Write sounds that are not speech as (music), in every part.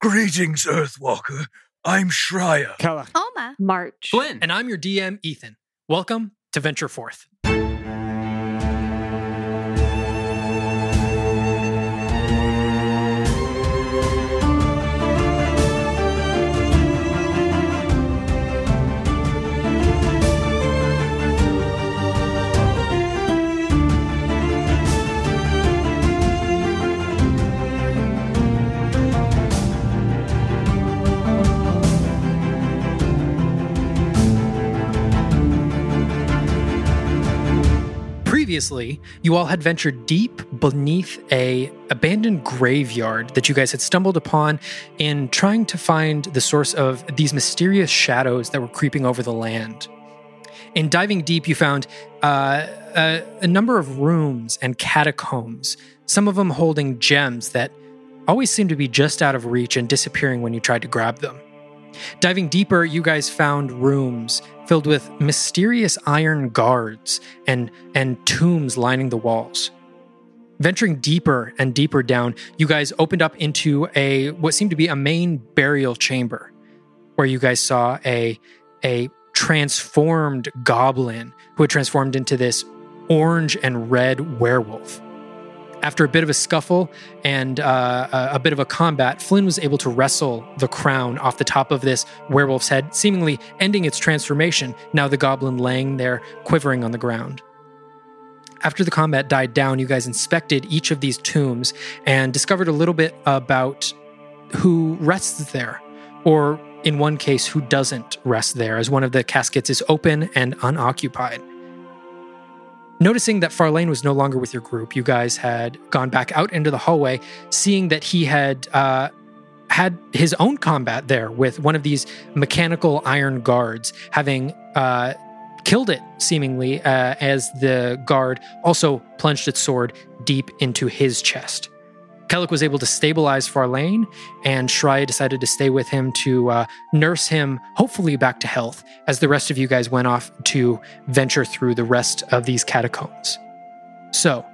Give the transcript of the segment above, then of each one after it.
Greetings, Earthwalker. I'm Shreya. Kella. Olma. March. Flynn. And I'm your DM, Ethan. Welcome to Venture Forth. Previously, you all had ventured deep beneath a abandoned graveyard that you guys had stumbled upon in trying to find the source of these mysterious shadows that were creeping over the land. In diving deep, you found uh, a, a number of rooms and catacombs, some of them holding gems that always seemed to be just out of reach and disappearing when you tried to grab them. Diving deeper, you guys found rooms filled with mysterious iron guards and, and tombs lining the walls. Venturing deeper and deeper down, you guys opened up into a what seemed to be a main burial chamber, where you guys saw a a transformed goblin who had transformed into this orange and red werewolf. After a bit of a scuffle and uh, a, a bit of a combat, Flynn was able to wrestle the crown off the top of this werewolf's head, seemingly ending its transformation. Now the goblin laying there, quivering on the ground. After the combat died down, you guys inspected each of these tombs and discovered a little bit about who rests there, or in one case, who doesn't rest there, as one of the caskets is open and unoccupied. Noticing that Farlane was no longer with your group, you guys had gone back out into the hallway, seeing that he had uh, had his own combat there with one of these mechanical iron guards, having uh, killed it seemingly uh, as the guard also plunged its sword deep into his chest. Kellic was able to stabilize Farlane, and Shreya decided to stay with him to uh, nurse him, hopefully back to health, as the rest of you guys went off to venture through the rest of these catacombs. So,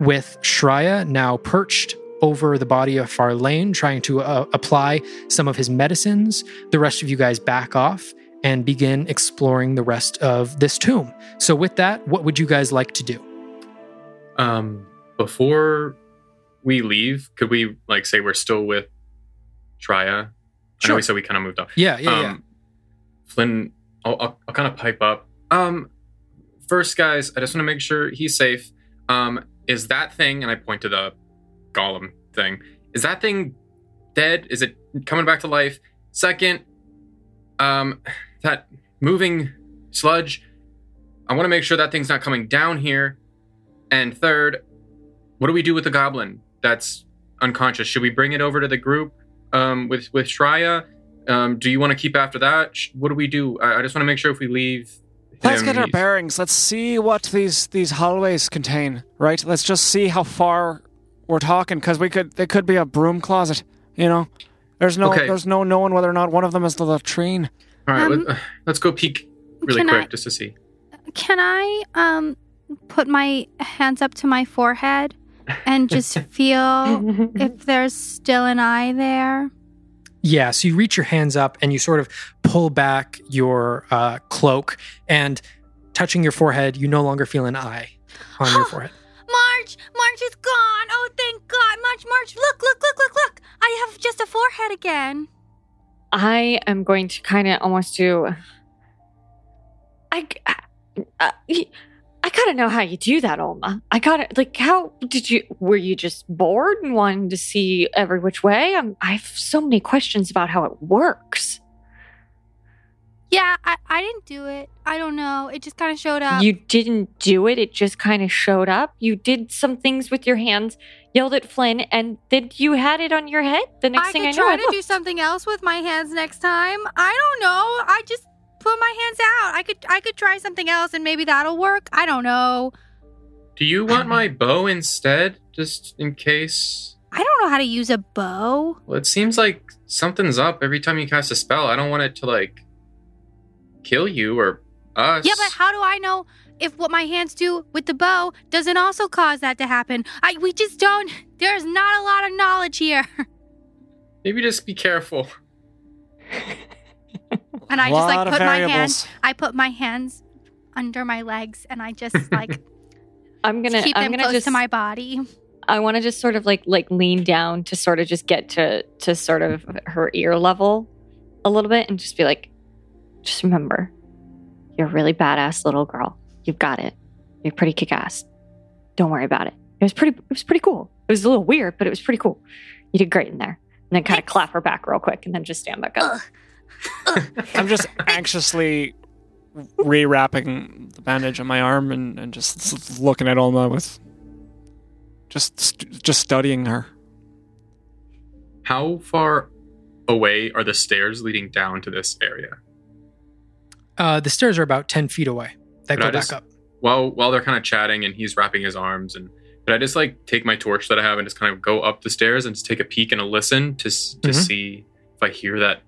with Shreya now perched over the body of Farlane, trying to uh, apply some of his medicines, the rest of you guys back off and begin exploring the rest of this tomb. So, with that, what would you guys like to do? Um, before we leave, could we like say we're still with Shreya? I know Sure. we said we kind of moved on. Yeah, yeah, yeah. um, Flynn, I'll, I'll, I'll kind of pipe up. Um, first, guys, I just want to make sure he's safe. Um, is that thing, and I point to the golem thing, is that thing dead? Is it coming back to life? Second, um, that moving sludge, I want to make sure that thing's not coming down here. And third, what do we do with the goblin that's unconscious? Should we bring it over to the group um, with with Shreya? Um, do you want to keep after that? What do we do? I, I just want to make sure if we leave. Let's him, get our bearings. Let's see what these these hallways contain. Right. Let's just see how far we're talking, because we could. They could be a broom closet. You know. There's no. Okay. There's no knowing whether or not one of them is the latrine. All right, Um, (sighs) let, us go peek really quick I- just to see. Can I um put my hands up to my forehead and just (laughs) feel if (laughs) there's still an eye there? Yeah, so you reach your hands up and you sort of pull back your uh, cloak, and touching your forehead, you no longer feel an eye on your (gasps) forehead. March, March is gone. Oh, thank God, March, March. Look, look, look, look, look. I have just a forehead again. I am going to kind of almost do. I, I, I, I gotta know how you do that, Olma. I gotta like, how did you? Were you just bored and wanting to see every which way? I'm, I have so many questions about how it works. Yeah, I, I didn't do it. I don't know. It just kind of showed up. you didn't do it; it just kind of showed up. You did some things with your hands, yelled at Flynn, and then you had it on your head. The next I thing I know, try I to do something else with my hands next time. I don't know. I just put my hands out. I could I could try something else and maybe that'll work. I don't know. Do you want my bow instead, just in case? I don't know how to use a bow. Well, it seems like something's up every time you cast a spell. I don't want it to like kill you or us. Yeah, but how do I know if what my hands do with the bow doesn't also cause that to happen? I we just don't. There's not a lot of knowledge here. (laughs) maybe just be careful. (laughs) And I just like put my hands. I put my hands under my legs, and I just (laughs) like I'm gonna keep I'm them gonna close just to my body. I want to just sort of like like lean down to sort of just get to to sort of her ear level a little bit and just be like, just remember, you're a really badass little girl. You've got it. You're pretty kick ass. Don't worry about it. It was pretty. It was pretty cool. It was a little weird, but it was pretty cool. You did great in there. And then kind of clap her back real quick, and then just stand back up. (laughs) I'm just anxiously rewrapping the bandage on my arm and, and just looking at Olma with just just studying her. How far away are the stairs leading down to this area? Uh, the stairs are about 10 feet away. That Could go I back just- up. While while they're kind of chatting and he's wrapping his arms and could I just like take my torch that I have and just kind of go up the stairs and just take a peek and a listen to s- to Mhm. see if I hear that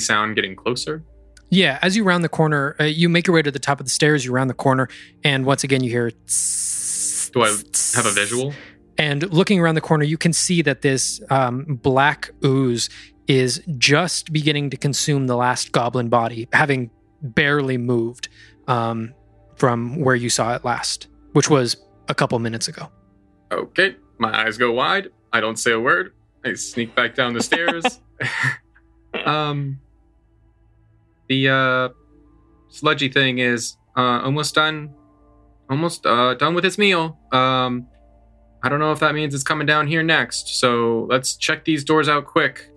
sound getting closer? Yeah, as you round the corner, uh, you make your way to the top of the stairs, you round the corner, and once again you hear. Do I have a visual? And looking around the corner, you can see that this um, black ooze is just beginning to consume the last goblin body, having barely moved um, from where you saw it last, which was a couple minutes ago. Okay, my eyes go wide. I don't say a word. I sneak back down the stairs. (laughs) um, the uh, sludgy thing is uh, almost done. Almost uh, done with its meal. Um, I don't know if that means it's coming down here next. So let's check these doors out quick.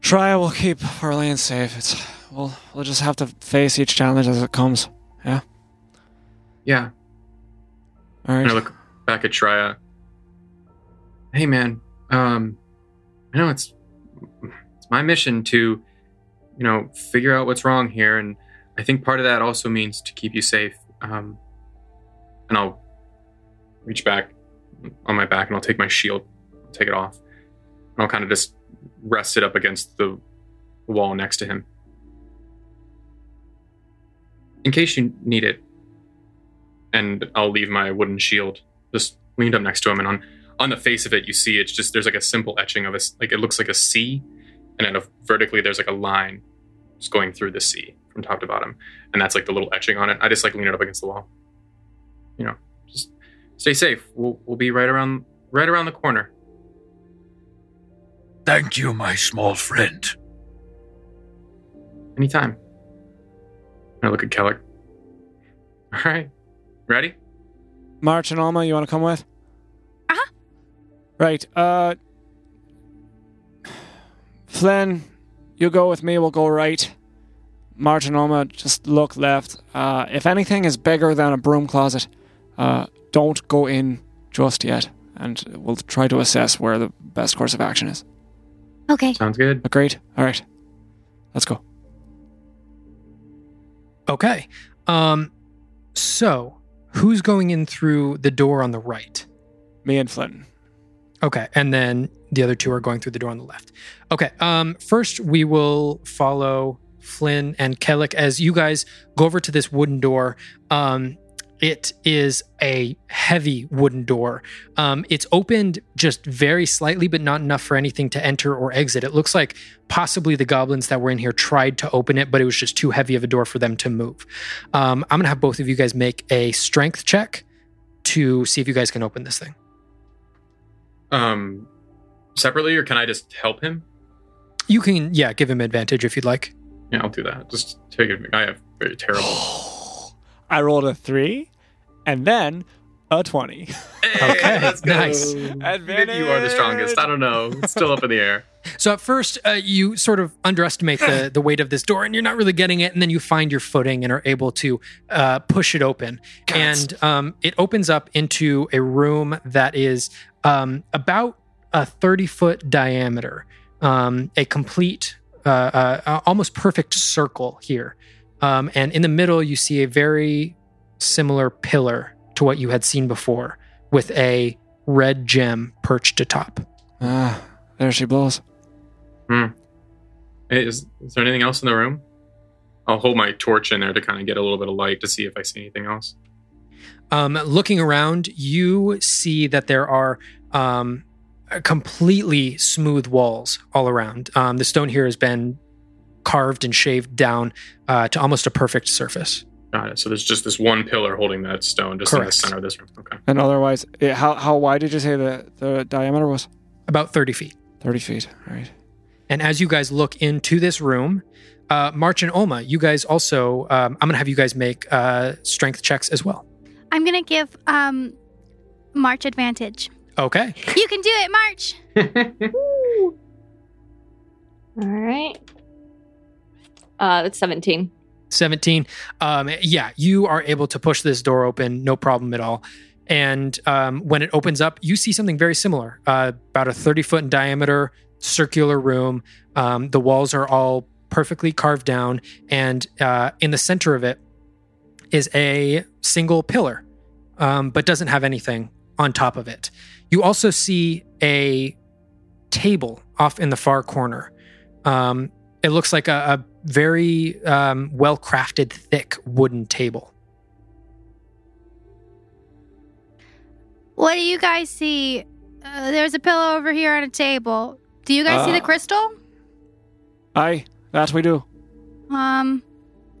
Shreya will keep Farlane safe. It's we'll we'll just have to face each challenge as it comes. Yeah. Yeah. All right. I look back at Shreya. Hey, man. Um, I know it's my mission to, you know, figure out what's wrong here, and I think part of that also means to keep you safe. Um, and I'll reach back on my back, and I'll take my shield, take it off, and I'll kind of just rest it up against the wall next to him, in case you need it and I'll leave my wooden shield just leaned up next to him. And on on the face of it, you see it's just there's like a simple etching of a like it looks like a C, and then a, vertically there's like a line just going through the C from top to bottom, and that's like the little etching on it. I just like lean it up against the wall. You know, just stay safe. We'll we'll be right around right around the corner. Thank you, my small friend. Anytime. And I look at Kellic. All right, ready? March and Olma, you want to come with? Uh-huh. Right. Uh. Flynn, you go with me. We'll go right. March and Olma, just look left. Uh, if anything is bigger than a broom closet, uh, don't go in just yet, and we'll try to assess where the best course of action is. Okay. Sounds good. Agreed. All right. Let's go. Okay. Um, so who's going in through the door on the right? Me and Flynn. Okay, and then the other two are going through the door on the left. Okay, um, first we will follow Flynn and Kellic as you guys go over to this wooden door. Um, it is a heavy wooden door. Um, it's opened just very slightly, but not enough for anything to enter or exit. It looks like possibly the goblins that were in here tried to open it, but it was just too heavy of a door for them to move. Um, I'm gonna have both of you guys make a strength check to see if you guys can open this thing. Um, separately, or can I just help him? You can, yeah, give him advantage if you'd like. Yeah, I'll do that. Just take it. I have very terrible. (sighs) I rolled a three, and then a twenty. (laughs) Okay, let's go. nice. Maybe you are the strongest. I don't know. It's still up in the air. So at first, uh, you sort of underestimate the, the weight of this door, and you're not really getting it. And then you find your footing and are able to uh, push it open, and um, it opens up into a room that is um, about a 30 foot diameter, um, a complete, uh, uh, uh, almost perfect circle here. Um, and in the middle, you see a very similar pillar to what you had seen before, with a red gem perched atop. Ah, there she blows. Hey, Is, is there anything else in the room? I'll hold my torch in there to kind of get a little bit of light to see if I see anything else. Um, looking around, you see that there are um, completely smooth walls all around. Um, the stone here has been carved and shaved down uh, to almost a perfect surface. Got it. So there's just this one pillar holding that stone just in the center of this room. Okay. And otherwise, it, how how wide did you say the the diameter was? About 30 feet. Thirty feet. All right. And as you guys look into this room, uh, March and Olma, you guys also, um, I'm going to have you guys make uh, strength checks as well. I'm gonna give um March advantage. Okay. You can do it, March. (laughs) All right. Uh, that's 17. 17. Um, yeah, you are able to push this door open, no problem at all. And um, when it opens up, you see something very similar uh, about a 30 foot in diameter, circular room. Um, the walls are all perfectly carved down. And uh, in the center of it is a single pillar, um, but doesn't have anything on top of it. You also see a table off in the far corner. Um, it looks like a, a very um, well crafted, thick wooden table. What do you guys see? Uh, there's a pillow over here on a table. Do you guys see the Uh. crystal? Aye, that we do. Um,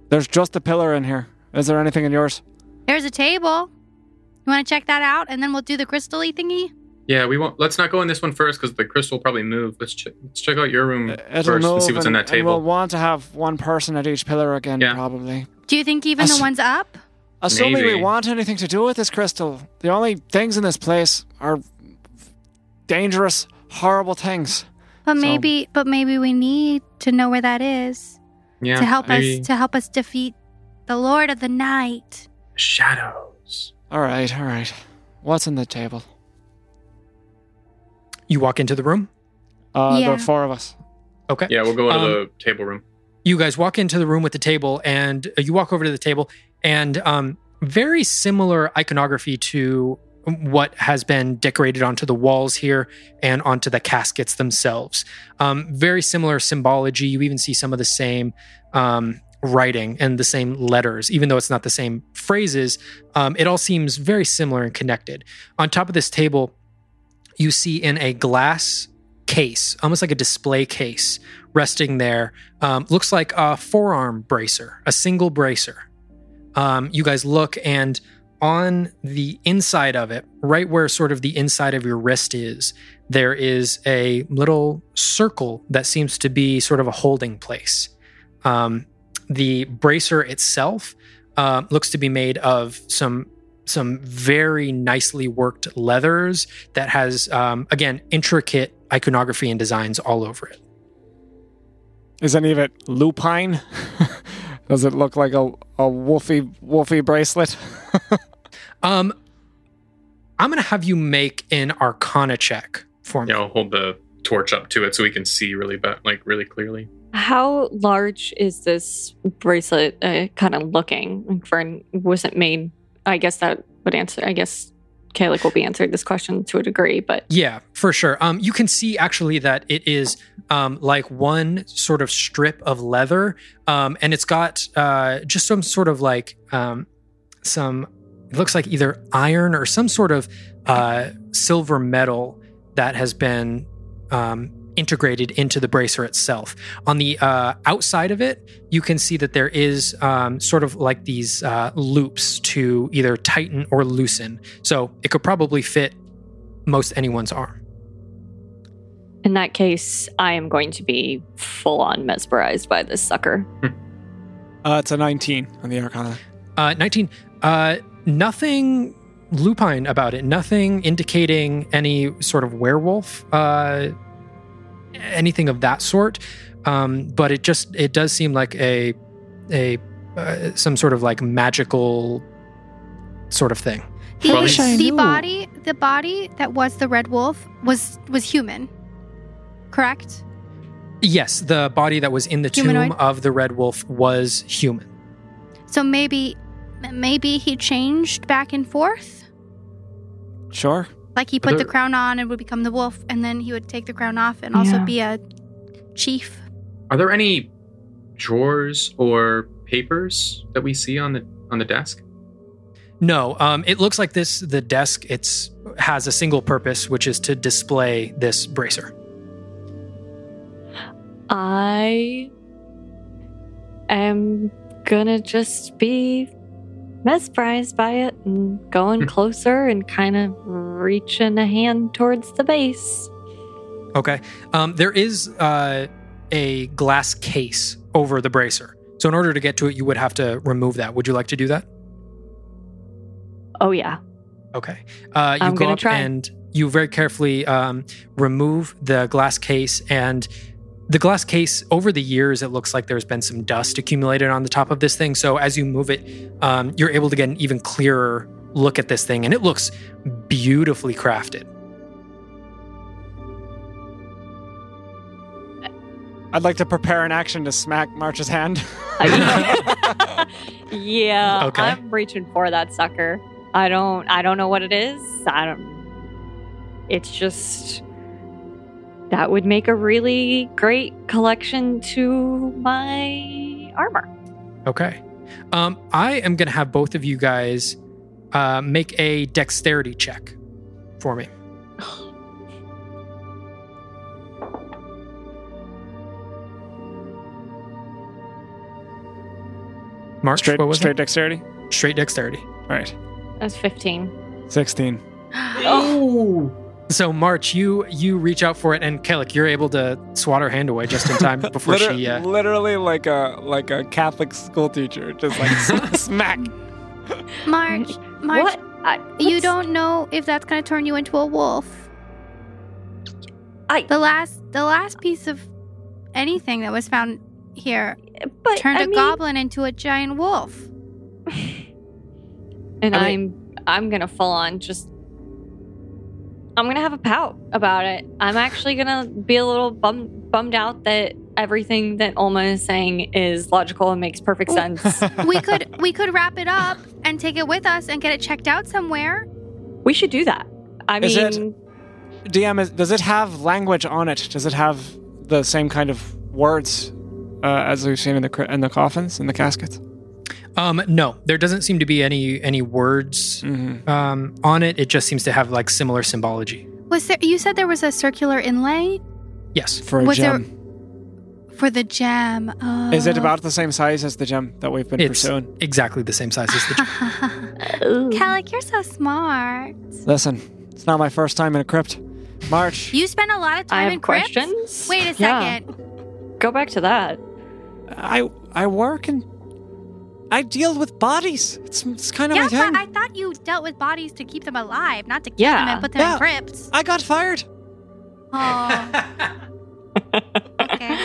There's just a pillar in here. Is there anything in yours? there's a table. You want to check that out, and then we'll do the crystal-y thingy. Yeah, we won't. Let's not go in this one first because the crystal will probably move. Let's check. Let's check out your room It'll first and see what's in and- that and we'll want to have one person at each pillar again, Yeah. probably. Do you think even Ass- the ones up? Assuming Maybe. we want anything to do with this crystal, the only things in this place are dangerous, horrible things. But So- maybe, but maybe we need to know where that is yeah, to help maybe us to help us defeat the Lord of the Night. shadows. All right, all right. What's in the table? You walk into the room. Uh, Yeah. the four of us. Okay. Yeah, we'll go into Um, the table room. You guys walk into the room with the table, and uh, you walk over to the table, and um, very similar iconography to what has been decorated onto the walls here and onto the caskets themselves. Um, very similar symbology. You even see some of the same um, writing and the same letters, even though it's not the same phrases. Um, it all seems very similar and connected. On top of this table, you see in a glass case, almost like a display case, resting there, um, looks like a forearm bracer, a single bracer. Um, you guys look, and on the inside of it, right where sort of the inside of your wrist is, there is a little circle that seems to be sort of a holding place. Um, the bracer itself uh, looks to be made of some some very nicely worked leathers that has um, again intricate iconography and designs all over it. Is any of it lupine? (laughs) Does it look like a, a wolfy wolfy bracelet? (laughs) Um, I'm gonna have you make an Arcana check for me. Yeah, I'll hold the torch up to it so we can see really, ba- like really clearly. How large is this bracelet uh, kind of looking? Like for was it made? I guess that would answer. I guess Kellic will be answered this question to a degree, but Yeah, for sure. Um, you can see actually that it is um, like one sort of strip of leather, um, and it's got uh, just some sort of like um, some. It looks like either iron or some sort of uh, silver metal that has been um, integrated into the bracer itself. On the uh, outside of it, you can see that there is um, sort of like these uh, loops to either tighten or loosen. So it could probably fit most anyone's arm. in that case, I am going to be full on mesmerized by this sucker. Uh, it's a 19 on the Arcana. Uh, 19. Uh, nothing lupine about it. Nothing indicating any sort of werewolf. Anything of that sort. Um, but it just it does seem like a a uh, some sort of like magical sort of thing. The, Well, the body, the body that was the red wolf was was human, correct? Yes, the body that was in the Humanoid? tomb of the red wolf was human. So maybe, maybe he changed back and forth. Sure. Like he put the crown on and would become the wolf, and then he would take the crown off and also Yeah. be a chief. Are there any drawers or papers that we see on the on the desk? No, um, it looks like this. The desk it's has a single purpose, which is to display this bracer. I am gonna just be mesmerized by it and going Hmm. closer and kind of reaching a hand towards the base. Okay. Um, there is uh, a glass case over the bracer. So in order to get to it, you would have to remove that. Would you like to do that? Oh yeah. Okay. Uh, you I'm go up try. and you very carefully um, remove the glass case. And the glass case, over the years, it looks like there's been some dust accumulated on the top of this thing. So as you move it, um, you're able to get an even clearer look at this thing. And it looks beautifully crafted. I'd like to prepare an action to smack March's hand. (laughs) yeah, Okay. I'm reaching for that sucker. I don't I don't know what it is. I don't It's just that would make a really great collection to my armor. Okay. Um, I am going to have both of you guys uh, make a dexterity check for me. March, straight what was straight it? dexterity. Straight dexterity. All right. That's 15. 16. (gasps) Oh. So March, you you reach out for it, and Kellic, you're able to swat her hand away just in time (laughs) before Liter- she. Uh, literally like a like a Catholic school teacher, just like (laughs) (laughs) smack. March, March, What? I, you don't know if that's going to turn you into a wolf. I The last, the last piece of anything that was found here but turned I a mean- goblin into a giant wolf. and I I'm I'm gonna full on just I'm gonna have a pout about it. I'm actually gonna be a little bummed bummed out that everything that Olma is saying is logical and makes perfect sense. (laughs) we could, we could wrap it up and take it with us and get it checked out somewhere. we should do that. I Is it- mean, DM, is, does it have language on it? Does it have the same kind of words uh, as we've seen in the in the coffins in the caskets? Um, no, there doesn't seem to be any any words Mm-hmm. um, on it. It just seems to have like similar symbology. Was there? You said there was a circular inlay Yes. For a Was there- gem, for the gem. Oh. is it about the same size as the gem that we've been It's pursuing? exactly the same size as the gem. (laughs) ooh. Kellic, you're so smart. Listen, it's not my first time in a crypt. March, You spend a lot of I time have in crypts? Wait a Yeah. second. Go back to that. I I work and I deal with bodies. It's, it's kind of Yeah, my thing. but I thought you dealt with bodies to keep them alive, not to kill Yeah. them and put them Yeah. in crypts. I got fired. Oh, (laughs) okay.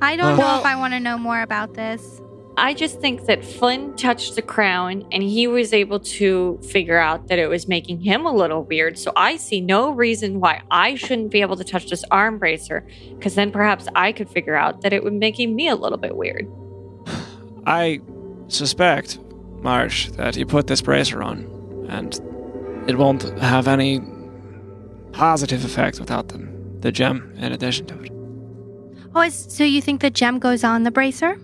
I don't know Well- if I want to know more about this. I just think that Flynn touched the crown and he was able to figure out that it was making him a little weird. So I see no reason why I shouldn't be able to touch this arm bracer because then perhaps I could figure out that it would making me a little bit weird. I suspect, March, that you put this bracer on, and it won't have any positive effect without them. The gem, in addition to it. Oh, is, so you think the gem goes on the bracer?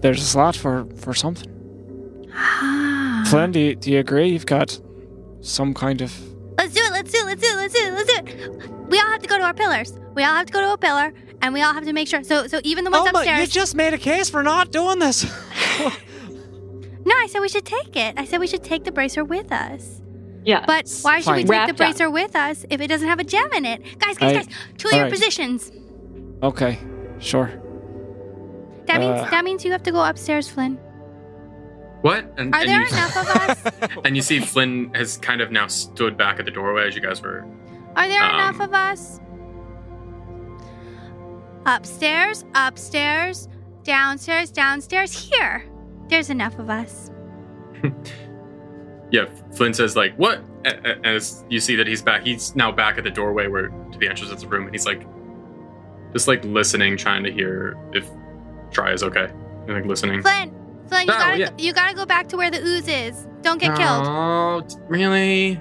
There's a slot for for something. Ah. Flynn, do you, do you agree? You've got some kind of. Let's do it. Let's do it. Let's do it. Let's do it. Let's do it. We all have to go to our pillars. We all have to go to a pillar, and we all have to make sure. So, so even the ones Oh, but you just made a case for not doing this. (laughs) No, I said we should take it. I said we should take the bracer with us. Yeah. But why should we take Wrapped the up. bracer with us if it doesn't have a gem in it? Guys, guys, I- guys, to all your right. positions. okay, sure. That means Uh. that means you have to go upstairs, Flynn. What? And, Are and there you, enough of (laughs) us? and you see Flynn has kind of now stood back at the doorway as you guys were. Are there Um. enough of us? Upstairs, upstairs, downstairs, downstairs. Here, there's enough of us. (laughs) Yeah, Flynn says like, "What?" As you see that he's back, he's now back at the doorway where to the entrance of the room, and he's like, just like listening, trying to hear if Shreya is okay, and like listening. Flynn, Flynn, you Oh, gotta yeah. you gotta go back to where the ooze is. Don't get killed. Oh, really?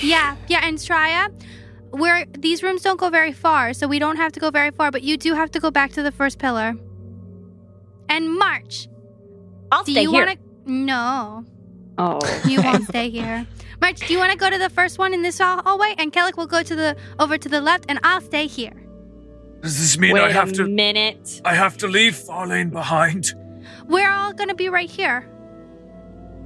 Yeah, yeah, and Shreya, where these rooms don't go very far, so we don't have to go very far, but you do have to go back to the first pillar. And March, I'll do stay you here. want to No, Oh. (laughs) you won't stay (laughs) here. March, do you want to go to the first one in this hallway? And Kellic will go to the over to the left, and I'll stay here. Does this mean Wait I have a to minute. I have to leave Farlane behind? We're all gonna be right here.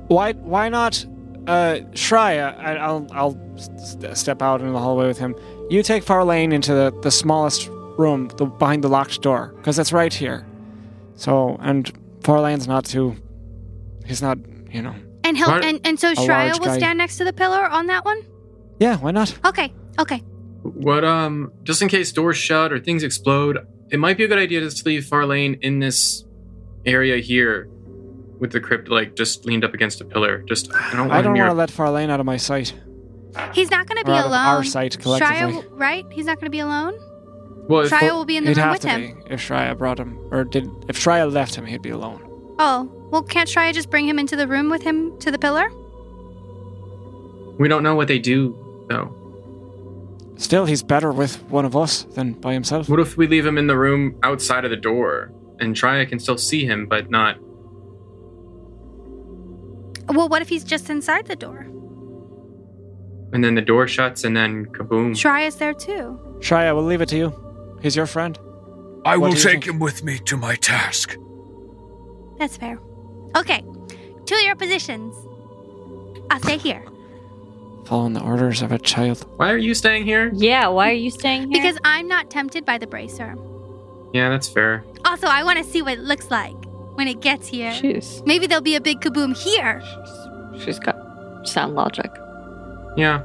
Why why not uh Shreya, I, I'll I'll st- step out into the hallway with him. You take Farlane into the, the smallest room the, behind the locked door because it's right here. So and Farlane's not too he's not, you know. And he'll What? and, and so Shreya will guy. stand next to the pillar on that one. Yeah, why not? Okay, okay. What um just in case doors shut or things explode, it might be a good idea to just leave Farlane in this area here with the crypt like just leaned up against a pillar. Just I don't want I don't want to let Farlane out of my sight. He's not gonna be Or out of alone. our sight collectively. Shreya, right? He's not gonna be alone. well if Shreya will be in the room have with to him. be if Shreya brought him or did if Shreya left him, he'd be alone. Oh, well, can't Shreya just bring him into the room with him to the pillar? we don't know what they do though. Still, he's better with one of us than by himself. What if we leave him in the room outside of the door and Shreya can still see him but not Well, what if he's just inside the door? and then the door shuts and then kaboom. Shreya's there too. Shreya, we'll leave it to you. He's your friend. I What will take think? him with me to my task. That's fair. Okay, to your positions. I'll stay here Following the orders of a child. Why are you staying here? Yeah, why are you staying here? because I'm not tempted by the bracer. Yeah, that's fair. Also, I want to see what it looks like when it gets here. she's Maybe there'll be a big kaboom here. she's, she's got sound logic. Yeah.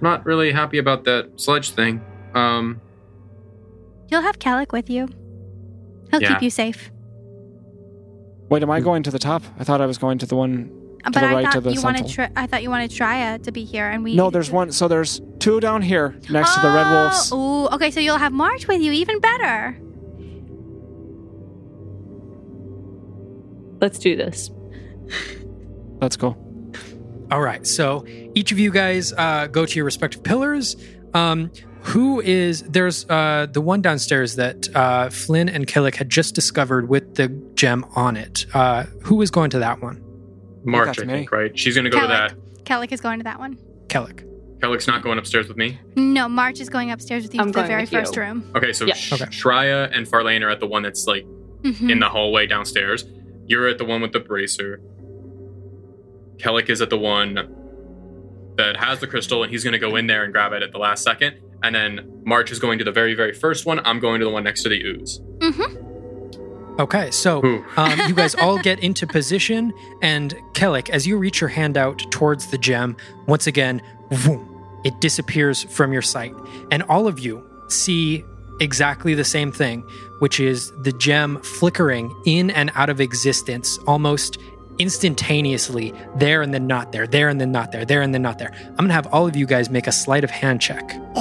Not really happy about that sledge thing. Um You'll have Kellic with you. He'll Yeah. keep you safe. Wait, am I going to the top? I thought I was going to the one. But the I right to thought the you wanted. central. Tri- I thought you wanted Shreya to be here, and we. No, there's one. So there's two down here next to the red wolves. Oh, okay. So you'll have March with you, even better. Let's do this. Let's go. All right. So each of you guys uh, go to your respective pillars. Um, who is there's uh, the one downstairs that uh, Flynn and Kellic had just discovered with the gem on it. Uh, who is going to that one? March, I think, right? She's gonna go to that. Kellic is going to that one. Kellic. Kellic's not going upstairs with me. No, March is going upstairs with you I'm to the going very with you. first room. Okay, so Yeah. Sh- Okay. Shreya and Farlane are at the one that's like Mhm. in the hallway downstairs. You're at the one with the bracer. Kellic is at the one that has the crystal, and he's going to go in there and grab it at the last second. And then March is going to the very, very first one. I'm going to the one next to the ooze. Okay. So um, you guys (laughs) all get into position, and Kellic, as you reach your hand out towards the gem, once again, vroom, it disappears from your sight, and all of you see exactly the same thing, which is the gem flickering in and out of existence almost instantaneously, there and then not there, there and then not there, there and then not there. I'm gonna have all of you guys make a sleight of hand check (sighs)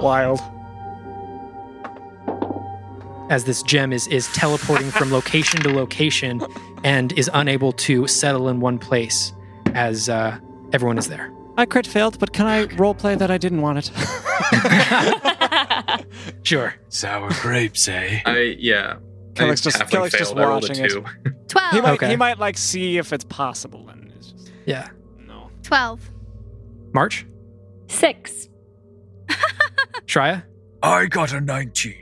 Wild. as this gem is is teleporting from (laughs) location to location and is unable to settle in one place as uh, everyone is there. I crit failed, but can I roleplay that I didn't want it? (laughs) Sure. Sour grapes, eh? I, yeah. Kellic's just- halfway Kellic's just failed. I rolled a watching it. (laughs) Twelve. he might. Okay. He might like see if it's possible. And it's just Yeah. no. Twelve. March, Six. (laughs) Shreya, I got a 19.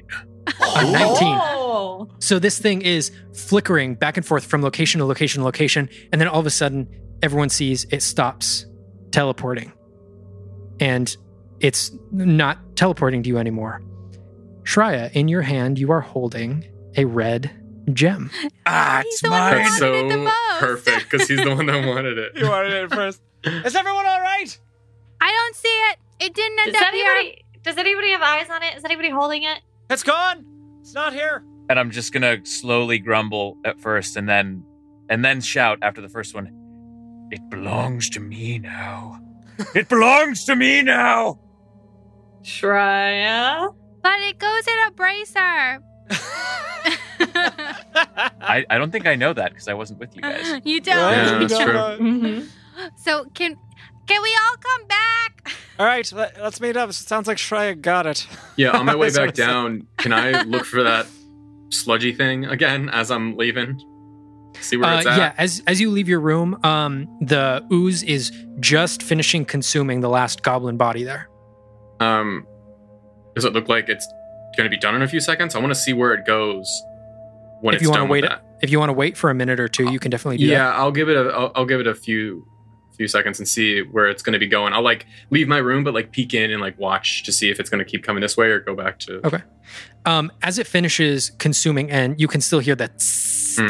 a 19. Oh. So this thing is flickering back and forth from location to location to location, and then all of a sudden, everyone sees it stops teleporting, and it's not teleporting to you anymore. Shreya, in your hand, you are holding a red gem. Ah, He's it's the mine. That's wanted it so perfect because he's the one that wanted it. (laughs) You wanted it first. Is everyone all right? I don't see it. It didn't end Does up here. does anybody have eyes on it? Is anybody holding it? It's gone. It's not here. and I'm just gonna slowly grumble at first, and then and then shout after the first one. It belongs to me now. It belongs to me now. Shreya. But it goes in a bracer. (laughs) I, I don't think I know that because I wasn't with you guys. (laughs) you don't. Yeah, that's true. Mm-hmm. So can can we all come back? All right, let, us meet up. It sounds like Shreya got it. Yeah, on my (laughs) way back down, can I look for that sludgy thing again as I'm leaving? See where Uh, it's at. yeah, as as you leave your room, um, the ooze is just finishing consuming the last goblin body there. Um, does it look like it's going to be done in a few seconds? I want to see where it goes when If it's you wanna done wait. If you want to wait for a minute or two, you can definitely do Yeah, that. I'll give it a. I'll, I'll give it a few few seconds and see where it's going to be going. I'll like leave my room, but like peek in and like watch to see if it's going to keep coming this way or go back to. Okay. Um, as it finishes consuming, and you can still hear that. Hmm.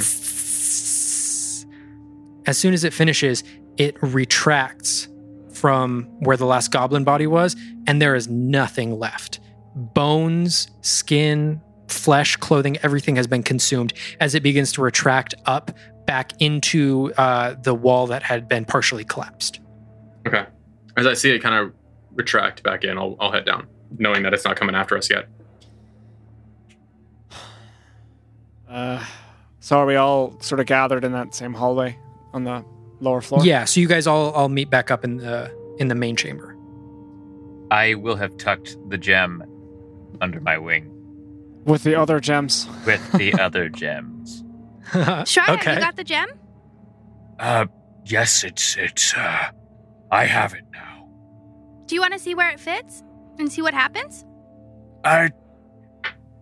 As soon as it finishes, it retracts from where the last goblin body was, and there is nothing left. Bones, skin, flesh, clothing, everything has been consumed as it begins to retract up back into uh, the wall that had been partially collapsed. Okay. As I see it kind of retract back in, I'll I'll head down, knowing that it's not coming after us yet. Uh, so are we all sort of gathered in that same hallway on the lower floor? Yeah, so you guys all all meet back up in the in the main chamber. I will have tucked the gem under my wing With the other gems. with the (laughs) other gems. (laughs) Shreya, okay. you got the gem? Uh, yes, it's it's. Uh, I have it now. Do you want to see where it fits and see what happens? I.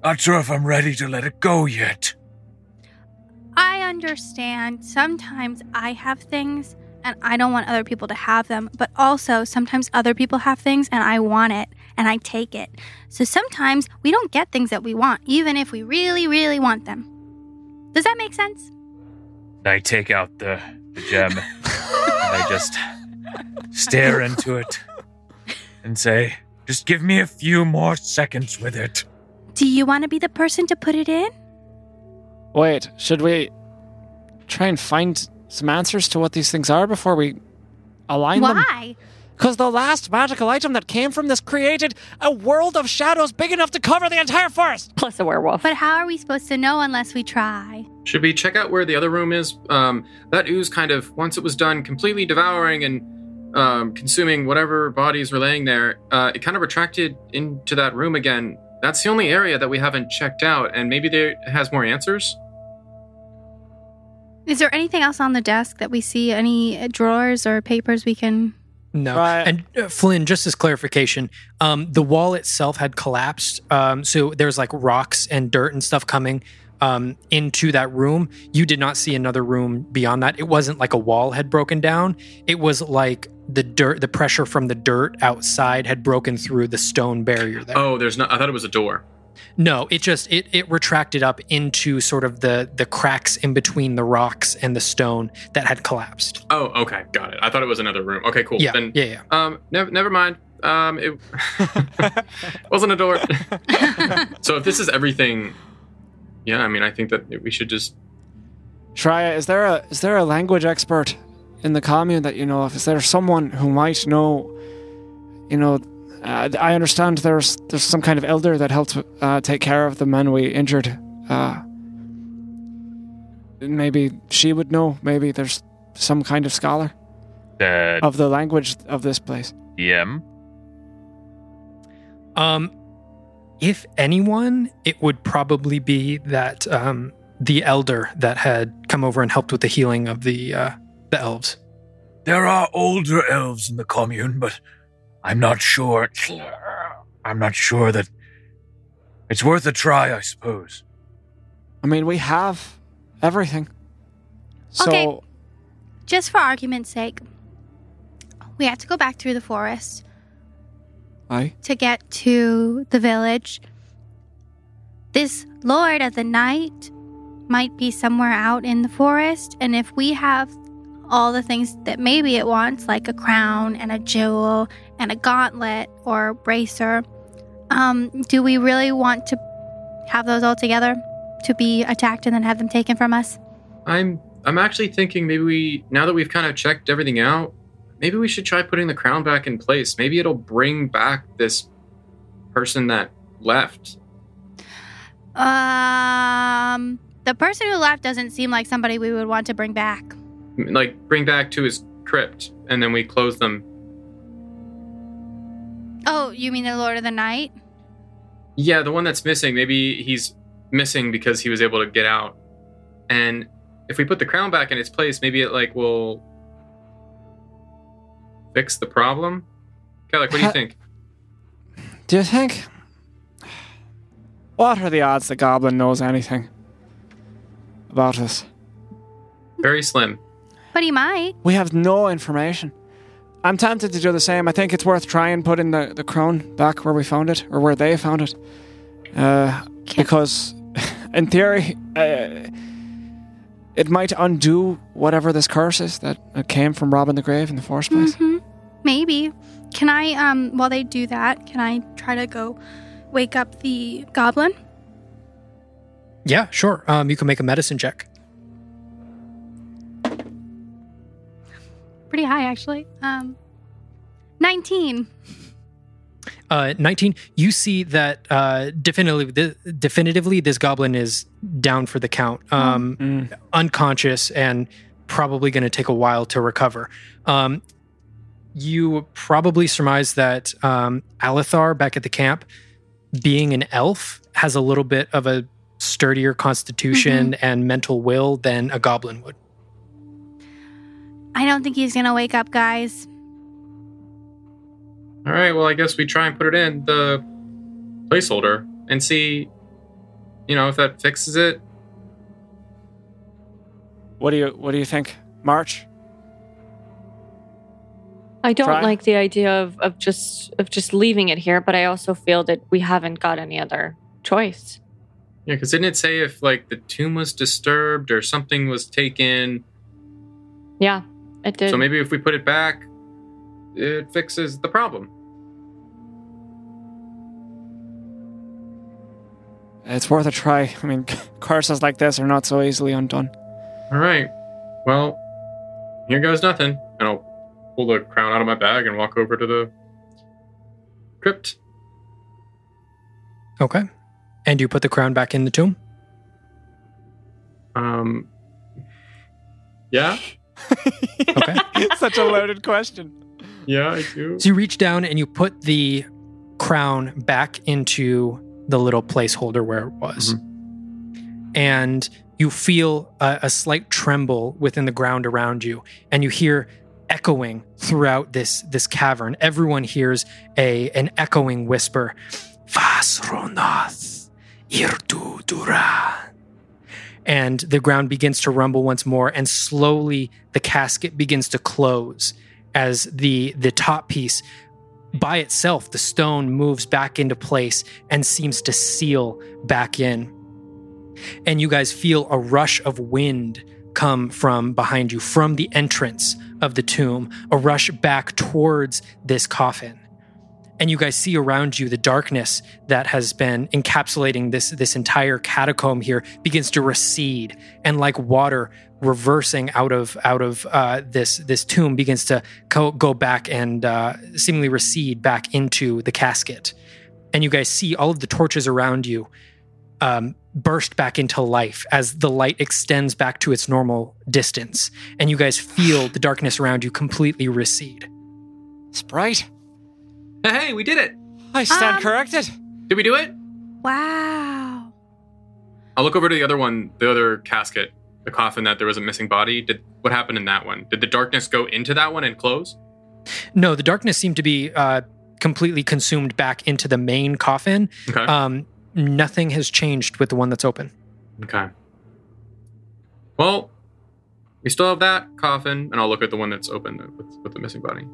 Not sure if I'm ready to let it go yet. I understand. Sometimes I have things and I don't want other people to have them, but also sometimes other people have things and I want it and I take it. So sometimes we don't get things that we want, even if we really, really want them. Does that make sense? I take out the, the gem and I just stare into it and say, Just give me a few more seconds with it. Do you want to be the person to put it in? Wait, should we try and find some answers to what these things are before we align them? Why? Because the last magical item that came from this created a world of shadows big enough to cover the entire forest. Plus a werewolf. But how are we supposed to know unless we try? Should we check out where the other room is? Um, that ooze kind of once it was done, completely devouring and um, consuming whatever bodies were laying there. Uh, it kind of retracted into that room again. That's the only area that we haven't checked out, and maybe there has more answers. Is there anything else on the desk that we see? Any uh, drawers or papers we can? No. Right. And uh, Flynn, just as clarification, um, the wall itself had collapsed. Um, so there's like rocks and dirt and stuff coming um, into that room. You did not see another room beyond that. It wasn't like a wall had broken down. It was like the dirt, the pressure from the dirt outside had broken through the stone barrier there. Oh, there's not. I thought it was a door. No, it just it it retracted up into sort of the the cracks in between the rocks and the stone that had collapsed. Oh, okay, got it. I thought it was another room. Okay, cool. Yeah, Then, yeah, yeah. um, never, never mind. Um, it (laughs) wasn't a door. (laughs) so if this is everything, yeah, I mean, I think that we should just. Shreya, is there a is there a language expert in the commune that you know of? Is there someone who might know? You know, uh, I understand there's there's some kind of elder that helped uh, take care of the men we injured. Uh, maybe she would know. Maybe there's some kind of scholar the of the language of this place. DM. Um, if anyone, it would probably be that um, the elder that had come over and helped with the healing of the uh, the elves. There are older elves in the commune, but I'm not sure. I'm not sure that it's worth a try, I suppose. I mean, we have everything. So Okay. Just for argument's sake, we have to go back through the forest I to get to the village. This Lord of the Night might be somewhere out in the forest, and if we have all the things that maybe it wants, like a crown and a jewel and a gauntlet or bracer, um, do we really want to have those all together to be attacked and then have them taken from us? I'm. I'm actually thinking maybe we now that we've kind of checked everything out, maybe we should try putting the crown back in place. Maybe it'll bring back this person that left. Um, the person who left doesn't seem like somebody we would want to bring back. Like bring back to his crypt, and then we close them. Oh, you mean the Lord of the Night? Yeah, the one that's missing. Maybe he's missing because he was able to get out, and if we put the crown back in its place, maybe it like will fix the problem. Kellic, what do you think? Do you think? What are the odds the goblin knows anything about us? Very slim. But he might. We have no information. I'm tempted to do the same. I think it's worth trying putting the, the crown back where we found it, or where they found it. Uh, because, (laughs) in theory, uh, it might undo whatever this curse is that that came from robbing the grave in the first place. hmm Maybe. Can I, um, while they do that, can I try to go wake up the goblin? Yeah, sure. Um, you can make a medicine check. Pretty high, actually. Um, 19. Uh, 19. You see that uh, definitively, definitively, this goblin is down for the count, um, Mm. unconscious, and probably going to take a while to recover. Um, you probably surmise that um, Alithar back at the camp, being an elf, has a little bit of a sturdier constitution and mental will than a goblin would. I don't think he's gonna wake up, guys. All right, well, I guess we try and put it in the placeholder and see, you know, if that fixes it. What do you What do you think, March? I don't Try. like the idea of, of just of just leaving it here, but I also feel that we haven't got any other choice. Yeah, because didn't it say if like the tomb was disturbed or something was taken? Yeah, it did. So maybe if we put it back, it fixes the problem. It's worth a try. I mean, (laughs) curses like this are not so easily undone. All right. Well, here goes nothing. And I'll pull the crown out of my bag and walk over to the crypt. Okay. And you put the crown back in the tomb? Um. Yeah. Okay. (laughs) Such a loaded question. Yeah, I do. So you reach down and you put the crown back into the little placeholder where it was. Mm-hmm. And you feel a, a slight tremble within the ground around you, and you hear echoing throughout this this cavern. Everyone hears a an echoing whisper, Vasronath Irdudura. And the ground begins to rumble once more, and slowly the casket begins to close as the the top piece by itself the stone moves back into place and seems to seal back in. And you guys feel a rush of wind come from behind you from the entrance of the tomb a rush back towards this coffin and you guys see around you the darkness that has been encapsulating this this entire catacomb here begins to recede and like water reversing out of out of uh, this this tomb begins to go, go back and uh, seemingly recede back into the casket. And you guys see all of the torches around you um, burst back into life as the light extends back to its normal distance. And you guys feel the darkness around you completely recede. Sprite. Hey, we did it. I stand Um, corrected. Did we do it? Wow. I'll look over to the other one, the other casket, the coffin that there was a missing body. Did what happened in that one? Did the darkness go into that one and close? no the darkness seemed to be uh, completely consumed back into the main coffin Okay. um, nothing has changed with the one that's open okay. Well, we still have that coffin, and I'll look at the one that's open with, with the missing body.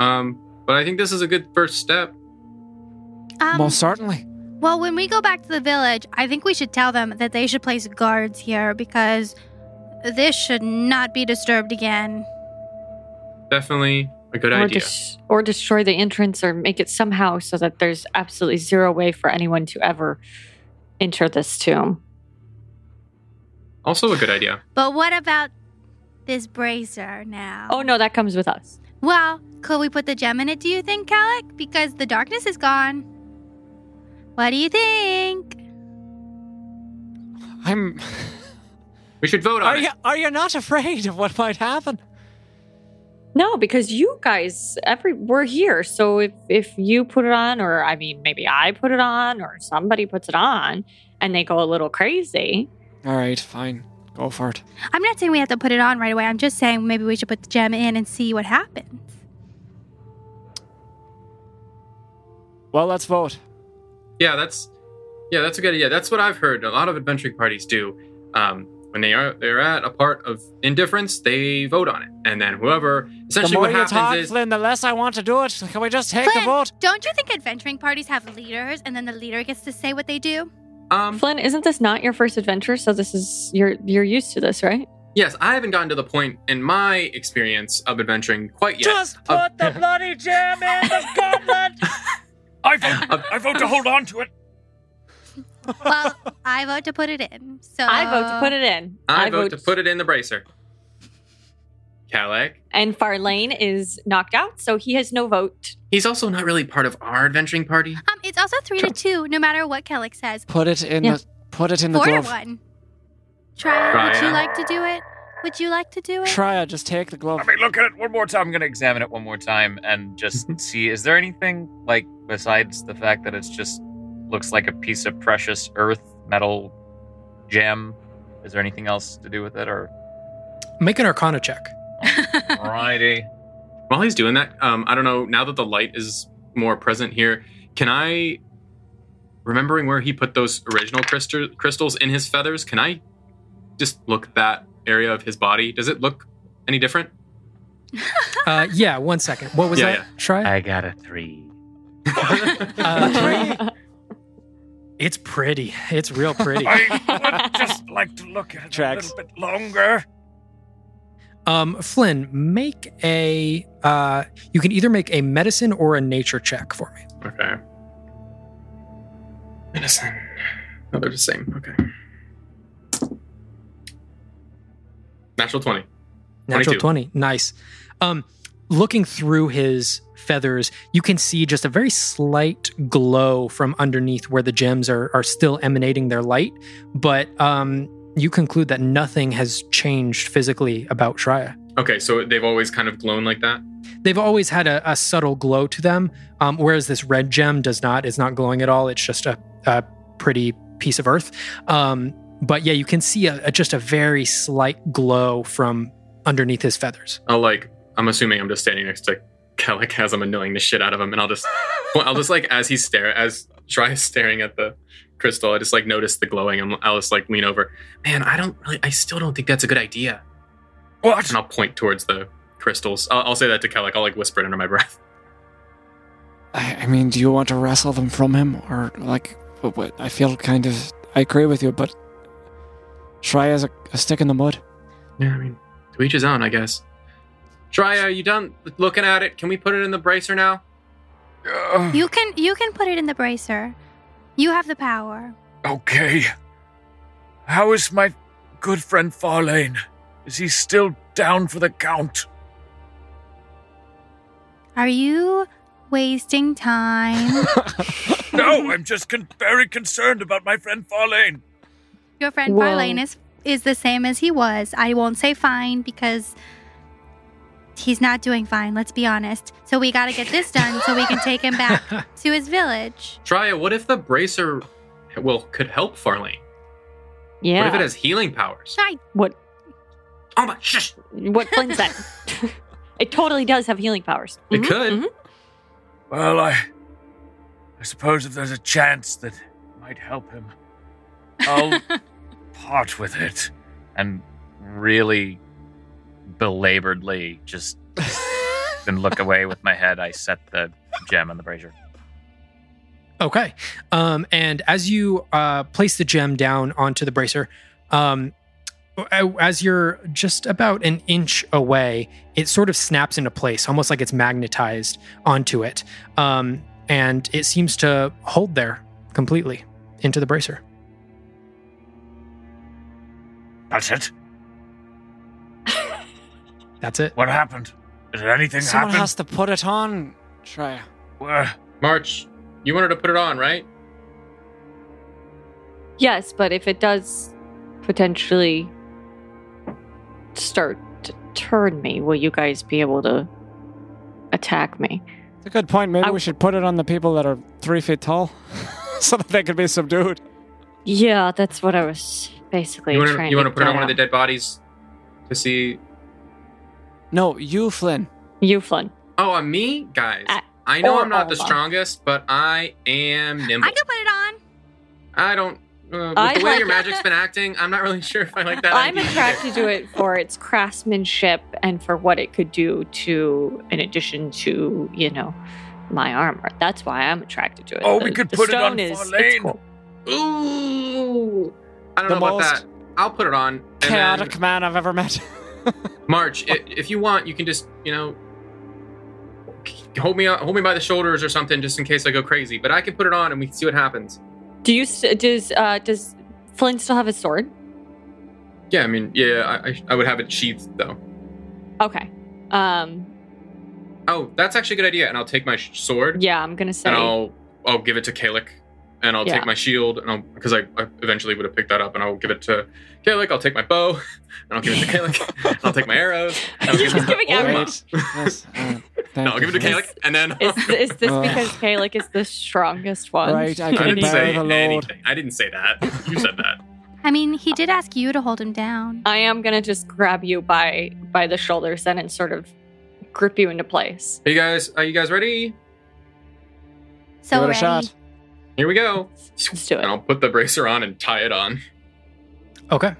Um, but I think this is a good first step. Um, Most certainly. well, when we go back to the village, I think we should tell them that they should place guards here because this should not be disturbed again. Definitely a good or, idea. des- or destroy the entrance or make it somehow so that there's absolutely zero way for anyone to ever enter this tomb. Also a good idea. But what about this bracer now? Oh no, that comes with us. Well, could we put the gem in it, do you think, Kellic? Because the darkness is gone. What do you think? I'm. (laughs) We should vote on Are it. you Are you not afraid of what might happen? No, because you guys, every we're here. So if if you put it on, or I mean, maybe I put it on, or somebody puts it on, and they go a little crazy, All right, fine. Go for it. I'm not saying we have to put it on right away. I'm just saying maybe we should put the gem in and see what happens. Well, let's vote. Yeah, that's yeah, that's a good idea. That's what I've heard. A lot of adventuring parties do. Um, when they are they're at a part of indifference, they vote on it, and then whoever The essentially more what you happens talk, is Flynn, the less I want to do it. Can we just take the vote? don't you think adventuring parties have leaders and then the leader gets to say what they do? Um Flynn, isn't this not your first adventure? So this is you're you're used to this, right? yes, I haven't gotten to the point in my experience of adventuring quite yet. Just Uh, put the bloody gem in the (laughs) goblet. I vote, I vote to hold on to it. Well, I vote to put it in. So I vote to put it in. I, vote, to put it in the bracer. Kellic. And Farlane is knocked out, so he has no vote. He's also not really part of our adventuring party. Um, it's also three to two, no matter what Kellic says. Put it in Yeah. the put it in the Four to glove. one. Try. Would you Trya. like to do it? Would you like to do it? Try it. Just take the glove. Let me look at it one more time. I'm going to examine it one more time and just (laughs) see is there anything, like, besides the fact that it's just looks like a piece of precious earth, metal, gem? Is there anything else to do with it? Or. Make an Arcana check. Alrighty. While he's doing that, um, I don't know. Now that the light is more present here, can I, remembering where he put those original crystal, crystals in his feathers, can I just look at that area of his body? Does it look any different? (laughs) Uh, yeah, one second. What was Yeah, that? Try. I got a three. (laughs) Uh, three. It's pretty. It's real pretty. (laughs) I would just like to look at it Tracks. a little bit longer. Um, Flynn, make a. Uh, you can either make a medicine or a nature check for me. Okay. Medicine. No, they're the same. Okay. Natural 20. Natural 22. 20. Nice. Um, looking through his feathers, you can see just a very slight glow from underneath where the gems are, are still emanating their light. But um, you conclude that nothing has changed physically about Shreya. Okay, so they've always kind of glown like that? They've always had a, a subtle glow to them, um, whereas this red gem does not. It's not glowing at all. It's just a, a pretty piece of earth. Um, but yeah, you can see a, a- just a very slight glow from underneath his feathers. I'll like, I'm assuming I'm just standing next to Kellic as I'm annoying the shit out of him, and I'll just, well, I'll just like, as he's stare, as is staring at the crystal, I just like noticed the glowing. I'm, I'll just like lean over. Man, I don't really, I still don't think that's a good idea. What? And I'll point towards the crystals. I'll, I'll say that to Kellic. I'll like whisper it under my (laughs) breath. I, I mean, do you want to wrestle them from him, or like? What, what, I feel kind of. I agree with you, but Shreya is a, a stick in the mud. Yeah, I mean, to each his own, I guess. Try, are you done looking at it? Can we put it in the bracer now? You can you can put it in the bracer. You have the power. okay. How is my good friend Farlane? Is he still down for the count? Are you wasting time? (laughs) (laughs) No, I'm just con- very concerned about my friend Farlane. Your friend Whoa. Farlane is is the same as he was. I won't say fine because he's not doing fine. Let's be honest. So we got to get this done so we can take him back (laughs) to his village. Try, what if the bracer, well, could help Farlane? Yeah. What if it has healing powers? I, what Oh my, shush! what Flynn said. (laughs) (laughs) it totally does have healing powers. It Mhm, could. mhm. Well, I I suppose if there's a chance that it might help him, I'll part with it. And really belaboredly just (laughs) then look away with my head. I set the gem on the bracer. Okay. Um, and as you uh, place the gem down onto the bracer, um, as you're just about an inch away, it sort of snaps into place, almost like it's magnetized onto it. Um, and it seems to hold there completely into the bracer. That's it. That's it. What happened? Did anything happen? Someone happen? has to put it on, Shreya. Uh, March, you wanted to put it on, right? Yes, but if it does potentially start to turn me, will you guys be able to attack me? It's a good point. Maybe I- we should put it on the people that are three feet tall, (laughs) so that they could be subdued. Yeah, that's what I was basically You want to trying you want to to put it on get one of the dead bodies to see? No, you, Flynn. You, Flynn. Oh, I'm me, guys. Uh, I know I'm not the strongest, but I am nimble. I could put it on. I don't. Uh, with I the way like- your magic's been (laughs) acting, I'm not really sure if I like that. I'm idea. attracted to it for its craftsmanship and for what it could do to, in addition to, you know, my armor. That's why I'm attracted to it. Oh, the, we could put it on is, Farlane. cool. Ooh, I don't The know about that. I'll put it on. Chaotic then man I've ever met. (laughs) (laughs) March, if you want, you can just you know hold me hold me by the shoulders or something, just in case I go crazy. But I can put it on and we can see what happens. Do you, does, uh, does Flynn still have his sword? Yeah, I mean, yeah, I, I, would have it sheathed though. Okay. Um, Oh, that's actually a good idea. And I'll take my sword yeah, I'm going to say. and I'll I'll give it to Kellic, and I'll Yeah. take my shield, and I'll because I, I eventually would have picked that up, and I'll give it to Kellic. I'll take my bow, (laughs) and I'll give it to Kellic. and I'll take my arrows. And I'll You're give it giving to out Yes. uh, thank (laughs) No, I'll give it to you. Kellic, and then Is, is this (laughs) because Kellic is the strongest one? Right, I I didn't say the load. anything. I didn't say that. You said that. I mean, he did ask you to hold him down. I am gonna just grab you by by the shoulders then and sort of grip you into place. Hey guys, are you guys ready? So Give it a ready. Shot. Here we go. Let's do And it. I'll put the bracer on and tie it on. Okay.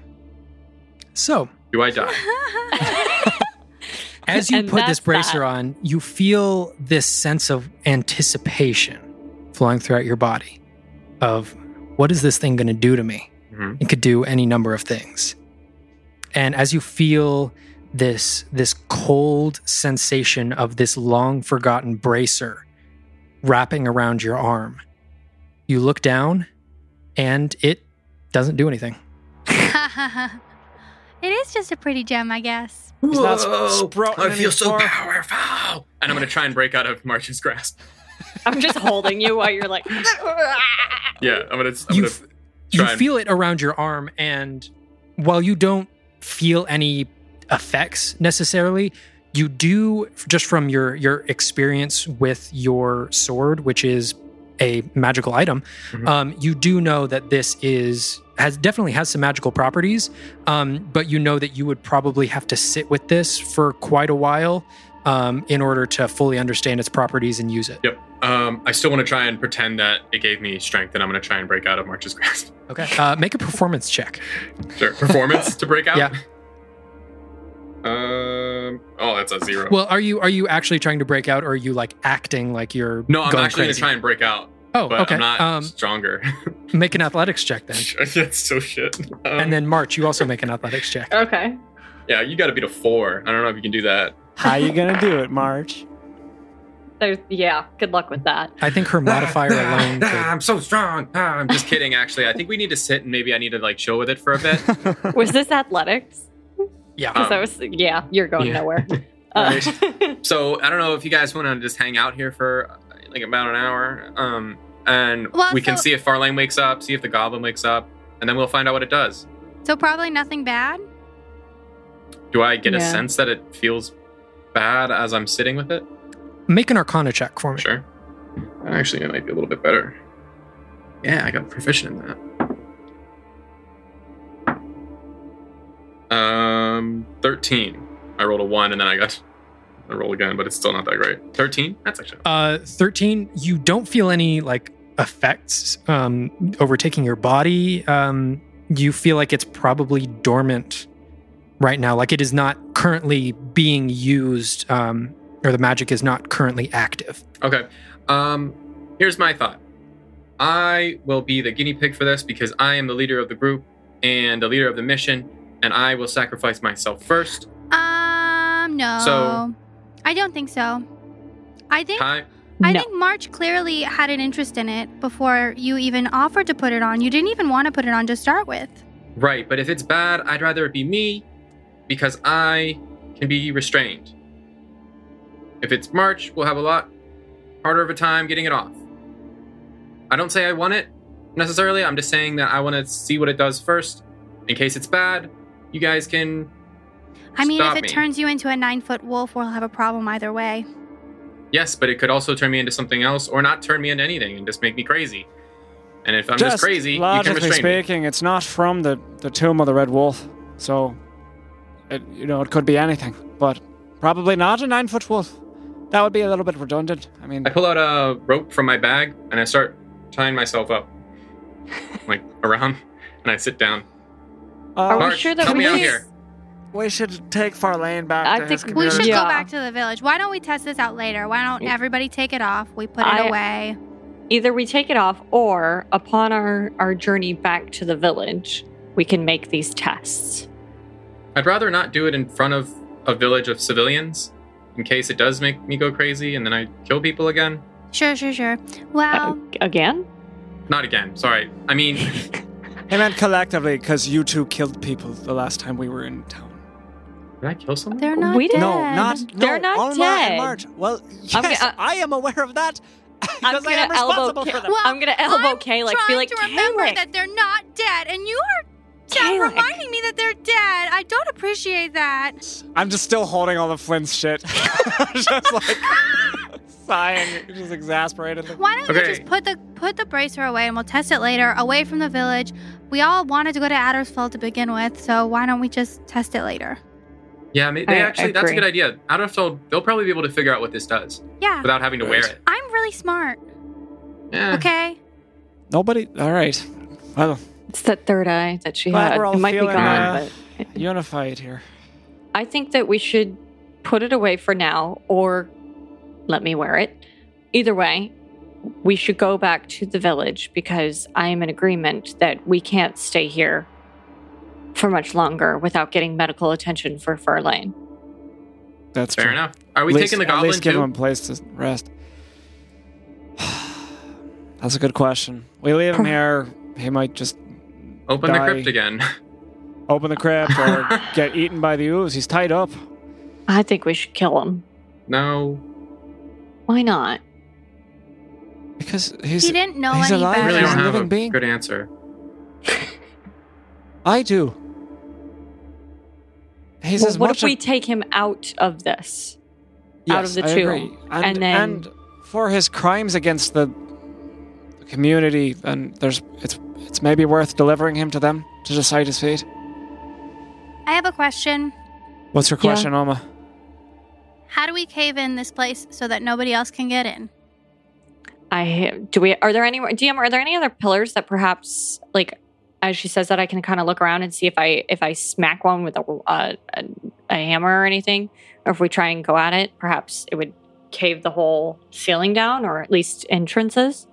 So, Do I die? (laughs) as you And put this bracer that. on, you feel this sense of anticipation flowing throughout your body of what is this thing going to do to me? Mhm. It could do any number of things. And as you feel this this cold sensation of this long forgotten bracer wrapping around your arm, you look down and it doesn't do anything. (laughs) it is just a pretty gem, I guess. He's not Whoa, sprouting I feel so anymore. powerful. And I'm gonna try and break out of March's grasp. (laughs) I'm just holding you while you're like. (laughs) Yeah, I'm gonna. I'm you f- you try and- feel it around your arm and while you don't feel any effects necessarily you do just from your your experience with your sword which is a magical item Mhm. um, you do know that this is has definitely has some magical properties um, but you know that you would probably have to sit with this for quite a while um, in order to fully understand its properties and use it Yep. Um, I still want to try and pretend that it gave me strength, and I'm gonna try and break out of March's grasp. (laughs) okay uh, make a performance check Sure. Performance to break (laughs) out. Yeah. Oh, that's a zero. Well, are you are you actually trying to break out, or are you like acting like you're no, I'm going actually crazy? gonna try and break out, Oh, but okay. I'm not Um, stronger. (laughs) make an athletics check then, (laughs) that's so shit. Um, and then March, you also make an athletics check. okay. yeah, you got to beat a four. I don't know if you can do that. How you gonna do it, March? There's yeah. Good luck with that. I think her modifier (laughs) alone. Ah, Could, I'm so strong. Ah, I'm just kidding. Actually, I think we need to sit and maybe I need to like chill with it for a bit. Was this athletics? Yeah. Because I Um, was yeah. You're going yeah. nowhere. (laughs) Uh, (laughs) So I don't know if you guys want to just hang out here for uh, like about an hour, um, and Well, we can see if Farlane wakes up, see if the Goblin wakes up, and then we'll find out what it does. So probably nothing bad. Do I get a sense that it feels bad as I'm sitting with it? Make an Arcana check for me. Sure. Actually, it might be a little bit better. Yeah, I got proficient in that. Um, thirteen. I rolled a one, and then I got I roll again, but it's still not that great. Thirteen. That's actually. Uh, thirteen. You don't feel any like effects um, overtaking your body. Um, you feel like it's probably dormant right now. Like it is not currently being used, um, or the magic is not currently active. Okay. Um, here's my thought. I will be the guinea pig for this because I am the leader of the group and the leader of the mission, and I will sacrifice myself first. Um, no. So- I don't think so. I think Time. I no. think March clearly had an interest in it before you even offered to put it on. You didn't even want to put it on to start with. Right, but if it's bad, I'd rather it be me because I can be restrained. If it's March, we'll have a lot harder of a time getting it off. I don't say I want it necessarily. I'm just saying that I want to see what it does first. In case it's bad, you guys can. I mean, stop if it me. turns you into a nine foot wolf, we'll have a problem either way. Yes, but it could also turn me into something else or not turn me into anything and just make me crazy. And if I'm just, crazy, you can logically restrain me. speaking, it's not from the, the tomb of the Red Wolf. So, it, you know, it could be anything. But probably not a nine foot wolf. That would be a little bit redundant. I mean, I pull out a rope from my bag and I start tying myself up, (laughs) like around, and I sit down. Uh, Are we Mark, sure that help we me out here. we should take Farlane back I to his We community. should Yeah. go back to the village. Why don't we test this out later? Why don't everybody take it off? We put it I- away. Either we take it off, or upon our our journey back to the village, we can make these tests. I'd rather not do it in front of a village of civilians, in case it does make me go crazy and then I kill people again. Sure, sure, sure. Uh, Well, again? Not again. Sorry. I mean, (laughs) He meant collectively because you two killed people the last time we were in town. did I kill someone? they're not we dead. didn't- No, not no, They're not Olma dead. and Marge. Well, yes, I'm gonna- uh, I am aware of that (laughs) I'm because I am elbow. responsible Kay- for them. Well, I'm gonna elbow I'm Kay, like trying be like, to remember Kayleigh, that they're not dead, and you are just Kayleigh. reminding me that they're dead. I don't appreciate that. I'm just still holding all the Flynn's shit. (laughs) just like sighing, just exasperated. Why don't you Okay. just put the put the bracer away, and we'll test it later, away from the village. We all wanted to go to Addersfeld to begin with, so why don't we just test it later? Yeah, ma- they I actually, that's a good idea. Out of field, they'll probably be able to figure out what this does Yeah, without having to wear it. I'm really smart. Yeah. Okay. Nobody. All right. Well, It's that third eye that she had. we're all It might be feeling, gone, uh, but unified here. I think that we should put it away for now, or let me wear it. Either way, we should go back to the village because I am in agreement that we can't stay here for much longer without getting medical attention for Farlane. That's Fair true. enough. Are we At least- taking the At goblin least give too? him a place to rest. (sighs) That's a good question. We leave him here. He might just Open the crypt again. (laughs) open the crypt or (laughs) get eaten by the ooze. He's tied up. I think we should kill him. no. Why not? Because he's. he didn't know he's any alive. I better. really He's don't a have living a being. good answer. (laughs) I do. He's Well, as what much if we a- take him out of this? out of the I two, agree. And, and then- and for his crimes against the, the community, then there's it's it's maybe worth delivering him to them to decide his fate. I have a question. What's your Yeah. question, Olma? How do we cave in this place so that nobody else can get in? I do we are there any DM are there any other pillars that perhaps like as she says that I can kind of look around and see if I if I smack one with a, a a a hammer or anything or if we try and go at it perhaps it would cave the whole ceiling down or at least entrances.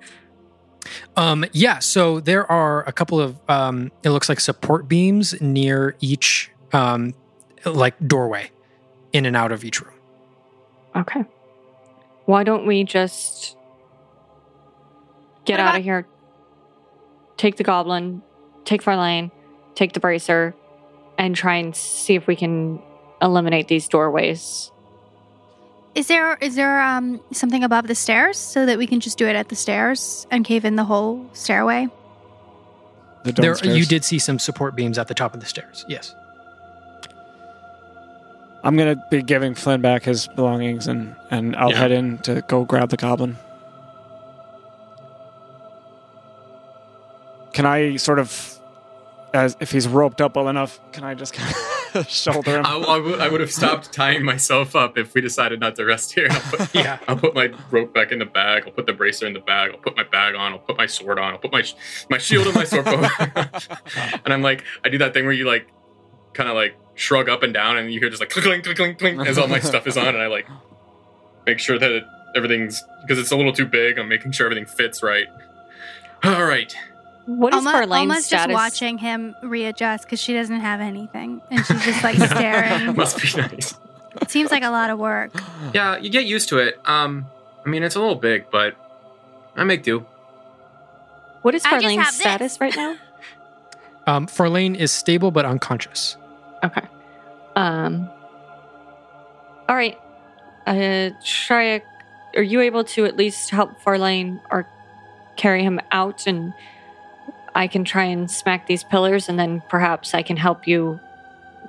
Um, yeah, so there are a couple of um, it looks like support beams near each um, like doorway, in and out of each room. Okay. Why don't we just get out of here? Take the goblin, take Farlane, take the bracer, and try and see if we can eliminate these doorways. Is there is there um something above the stairs so that we can just do it at the stairs and cave in the whole stairway? The There, downstairs. you did see some support beams at the top of the stairs. Yes. I'm gonna be giving Flynn back his belongings, and and I'll Yeah. head in to go grab the goblin. Can I sort of, as if he's roped up well enough, can I just (laughs) kind of shoulder him? I, I would- have stopped tying myself up if we decided not to rest here. I'll put, (laughs) Yeah. I'll put my rope back in the bag. I'll put the bracer in the bag. I'll put my bag on. I'll put my sword on. I'll put my sh- my shield and my sword bow. (laughs) and I'm like, I do that thing where you like, kind of like shrug up and down, and you hear just like clink, clink, clink, clink, as all my (laughs) stuff is on, and I like make sure that it, everything's because it's a little too big. I'm making sure everything fits right. All right. What is Olma, Farlane's Olma's just watching him readjust because she doesn't have anything, and she's just like (laughs) staring. (laughs) Must be nice. it seems like a lot of work. Yeah, you get used to it. Um, I mean, it's a little big, but I make do. What is Farlane's status right now? Um, Farlane is stable but unconscious. Okay. Um. All right. Uh, Shreya, are you able to at least help Farlane or carry him out, and I can try and smack these pillars, and then perhaps I can help you.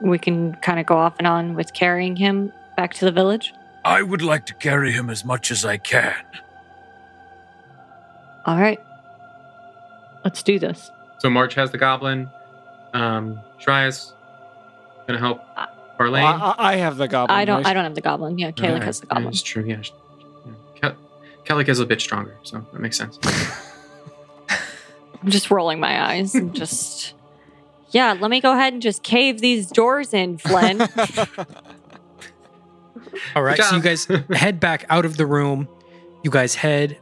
We can kind of go off and on with carrying him back to the village. I would like to carry him as much as I can. All right. let's do this. So March has the goblin. Um, Shreya's gonna help Uh, Arlene. I, I- I have the goblin. I don't. right? I don't have the goblin. Yeah, Kayla Alright, has the yeah, goblin. It's true. Yeah. yeah. Ke- is a bit stronger, so that makes sense. (laughs) I'm just rolling my eyes and just. Yeah, let me go ahead and just cave these doors in, Flynn. (laughs) All right, so you guys (laughs) head back out of the room. You guys head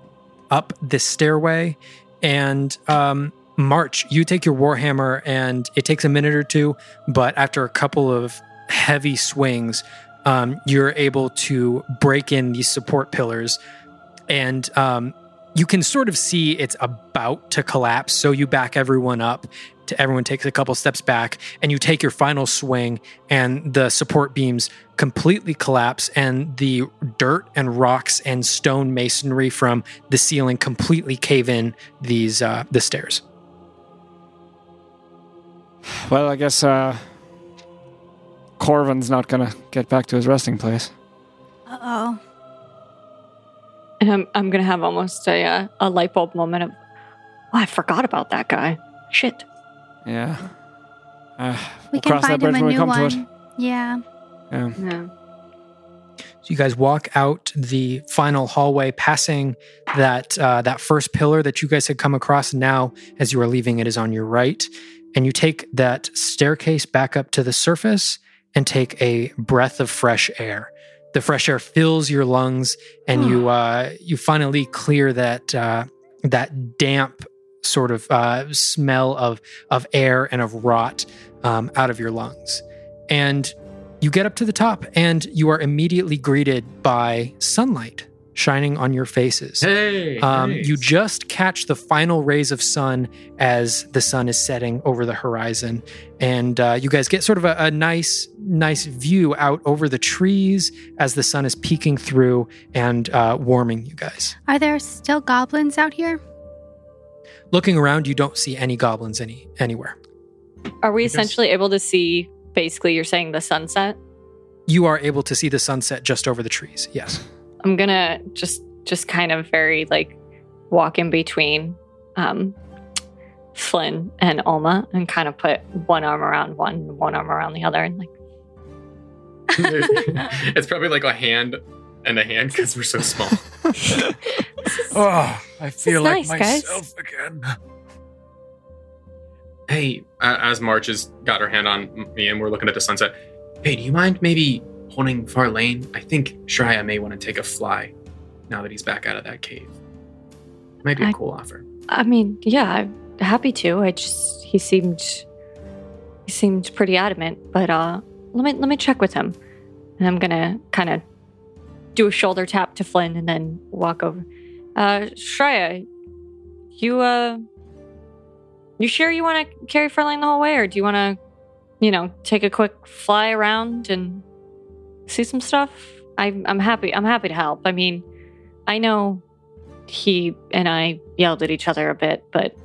up this stairway, and um, March. You take your warhammer, and it takes a minute or two, but after a couple of heavy swings, um, you're able to break in these support pillars, and um, you can sort of see it's about to collapse. So you back everyone up. Everyone takes a couple steps back, and you take your final swing, and the support beams completely collapse and the dirt and rocks and stone masonry from the ceiling completely cave in these uh, the stairs. Well, I guess uh, Corvin's not gonna get back to his resting place. Uh oh. and I'm, I'm gonna have almost a uh, a light bulb moment of, oh, I forgot about that guy. Shit. Yeah. Uh, We we'll can cross that find bridge him a when new come to it. one. Yeah. Yeah. Yeah. So you guys walk out the final hallway, passing that uh, that first pillar that you guys had come across. Now, as you are leaving, it is on your right, and you take that staircase back up to the surface and take a breath of fresh air. The fresh air fills your lungs, and you uh, you finally clear that uh, that damp sort of uh, smell of of air and of rot um, out of your lungs, and you get up to the top and you are immediately greeted by sunlight shining on your faces. hey. Um, nice. You just catch the final rays of sun as the sun is setting over the horizon, and uh, you guys get sort of a, a nice, nice view out over the trees as the sun is peeking through and uh, warming you guys. Are there still goblins out here? Looking around, you don't see any goblins any anywhere. Are we essentially able to see? Basically, you're saying the sunset. You are able to see the sunset just over the trees. Yes. I'm gonna just just kind of very like walk in between um Flynn and Olma and kind of put one arm around one, one arm around the other, and like (laughs) it's probably like a hand and a hand because we're so small. (laughs) (laughs) Oh, I feel like nice, guys. myself again. hey, as March has got her hand on me and we're looking at the sunset. Hey, do you mind maybe holding Farlane? I think Shreya may want to take a fly now that he's back out of that cave. Might be a I- cool offer. I mean, yeah, I'm happy to. I just he seemed he seemed pretty adamant, but uh let me let me check with him. And I'm gonna kind of do a shoulder tap to Flynn and then walk over. Uh Shreya, you uh you sure you wanna carry Farlane the whole way or do you wanna, you know, take a quick fly around and see some stuff? I I'm happy I'm happy to help. I mean, I know he and I yelled at each other a bit, but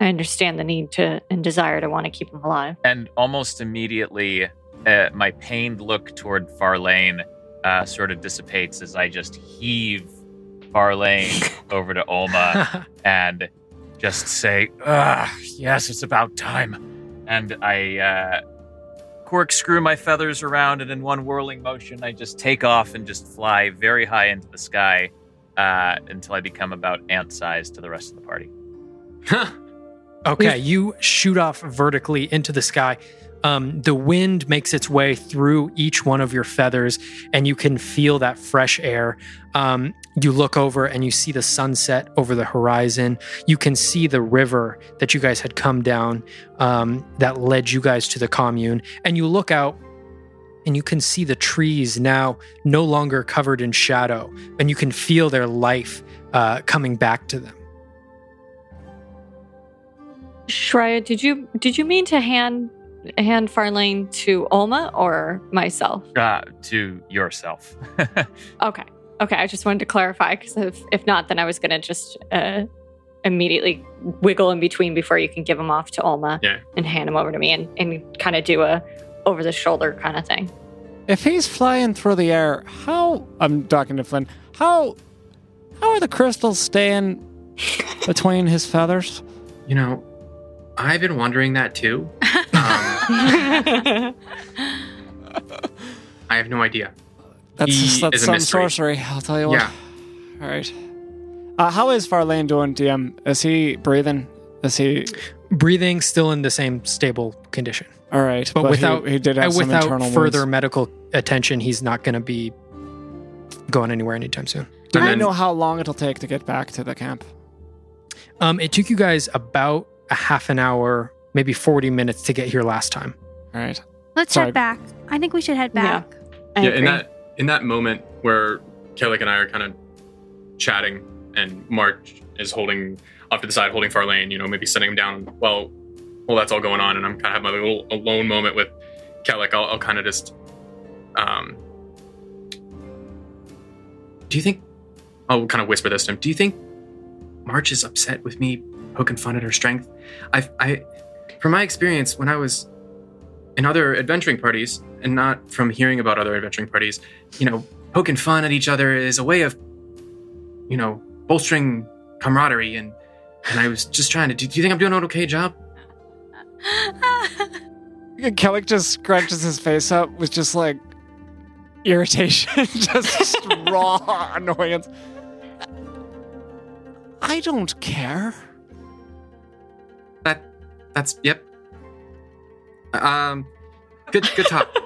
I understand the need to and desire to want to keep him alive. And almost immediately, uh, my pained look toward Farlane uh, sort of dissipates as I just heave Farlane (laughs) over to Olma (laughs) and just say, Ah, yes, it's about time. and I uh, corkscrew my feathers around, and in one whirling motion, I just take off and just fly very high into the sky uh, until I become about ant size to the rest of the party. Huh. Okay, you shoot off vertically into the sky. Um, the wind makes its way through each one of your feathers, and you can feel that fresh air. Um, you look over and you see the sunset over the horizon. You can see the river that you guys had come down um, that led you guys to the commune. And you look out and you can see the trees now no longer covered in shadow, and you can feel their life uh, coming back to them. Shreya, did you did you mean to hand hand Farlane to Olma or myself? Uh, to yourself. (laughs) Okay, okay. I just wanted to clarify because if if not, then I was gonna just uh, immediately wiggle in between before you can give him off to Olma Yeah. and hand him over to me and and kind of do a over the shoulder kind of thing. If he's flying through the air, how I'm talking to Flynn, how how are the crystals staying (laughs) between his feathers? You know, I've been wondering that too. Um, (laughs) I have no idea. That's, He that's is a some mystery. sorcery, I'll tell you what. Yeah. All right. Uh, how is Farlane doing, DM? Is he breathing? Is he Breathing still in the same stable condition. all right? But he- without- he, did have Uh, some without internal further wounds. medical attention, he's not going to be going anywhere anytime soon. Do And we then- know how long it'll take to get back to the camp? Um, it took you guys about a half an hour, maybe 40 minutes to get here last time. All right. Let's Sorry. head back. I think we should head back. I yeah, in that in that moment where Kellic and I are kind of chatting, and March is holding off to the side, holding Farlane, you know, maybe sitting him down. Well, well, that's all going on, and I'm kind of having my little alone moment with Kellic. I'll, I'll kind of just, um, do you think? I'll kind of whisper this to him. Do you think March is upset with me poking fun at her strength? I, I, from my experience, when I was in other adventuring parties, and not from hearing about other adventuring parties, you know, poking fun at each other is a way of, you know, bolstering camaraderie. And and I was just trying to. Do, do you think I'm doing an okay job? (laughs) Kellic just scrunches his face up with just like irritation, (laughs) just raw (laughs) annoyance. I don't care. That that's yep. Um, good good talk. (laughs)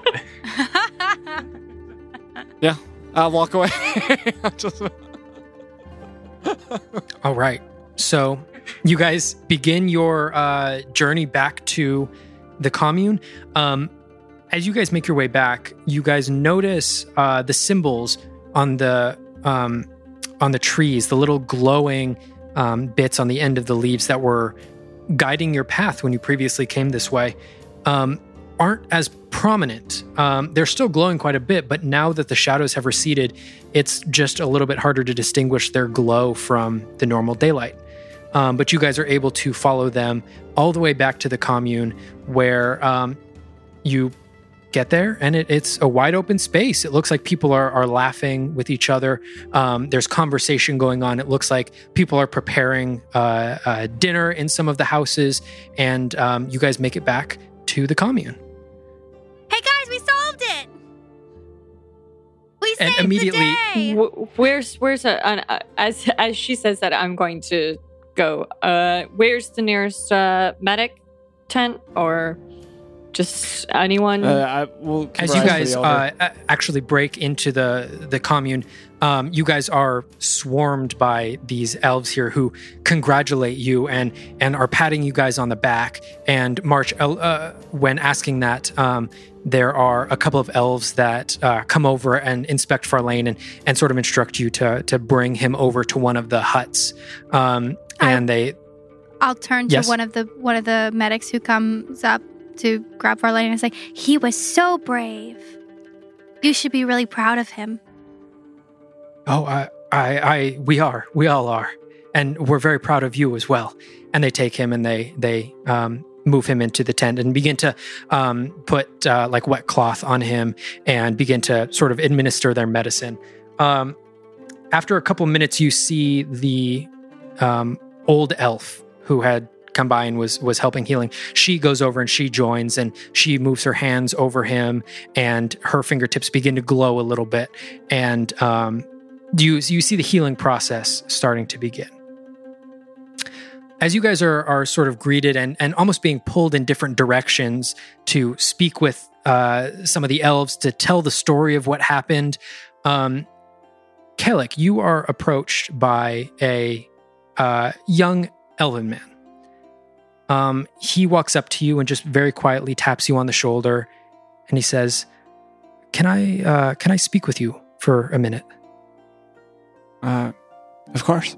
Yeah, I'll walk away. (laughs) just, (laughs) All right. So you guys begin your uh, journey back to the commune. Um, as you guys make your way back, you guys notice uh, the symbols on the um, on the trees, the little glowing um, bits on the end of the leaves that were guiding your path when you previously came this way. Um, aren't as prominent. Um, they're still glowing quite a bit, but now that the shadows have receded, it's just a little bit harder to distinguish their glow from the normal daylight. Um, but you guys are able to follow them all the way back to the commune where um, you get there and it, it's a wide open space. It looks like people are, are laughing with each other. Um, there's conversation going on. It looks like people are preparing uh, uh, dinner in some of the houses, and um, you guys make it back to the commune. hey guys, we solved it. We And saved immediately- the day. Wh- where's where's a, an, uh, as as she says that I'm going to go. Uh, where's the nearest uh, medic tent or just anyone? uh, I will as you guys uh, actually break into the the commune, um, you guys are swarmed by these elves here who congratulate you and and are patting you guys on the back. And March, uh, when asking that, um, there are a couple of elves that uh, come over and inspect Farlane and and sort of instruct you to to bring him over to one of the huts. Um, I- and they I'll turn to Yes. one of the one of the medics who comes up to grab Farlane and say, "He was so brave. You should be really proud of him." Oh, I, I, I, we are, we all are, and we're very proud of you as well. And they take him and they, they um, move him into the tent and begin to um, put uh, like wet cloth on him and begin to sort of administer their medicine. Um, after a couple minutes, you see the um, old elf who had come by and was was helping healing. She goes over and she joins and she moves her hands over him and her fingertips begin to glow a little bit and um, you you see the healing process starting to begin. As you guys are are sort of greeted and and almost being pulled in different directions to speak with uh, some of the elves to tell the story of what happened, um, Kellic, you are approached by a uh, young elven man. Um, he walks up to you and just very quietly taps you on the shoulder, and he says, "Can I uh, can I speak with you for a minute?" Uh, of course.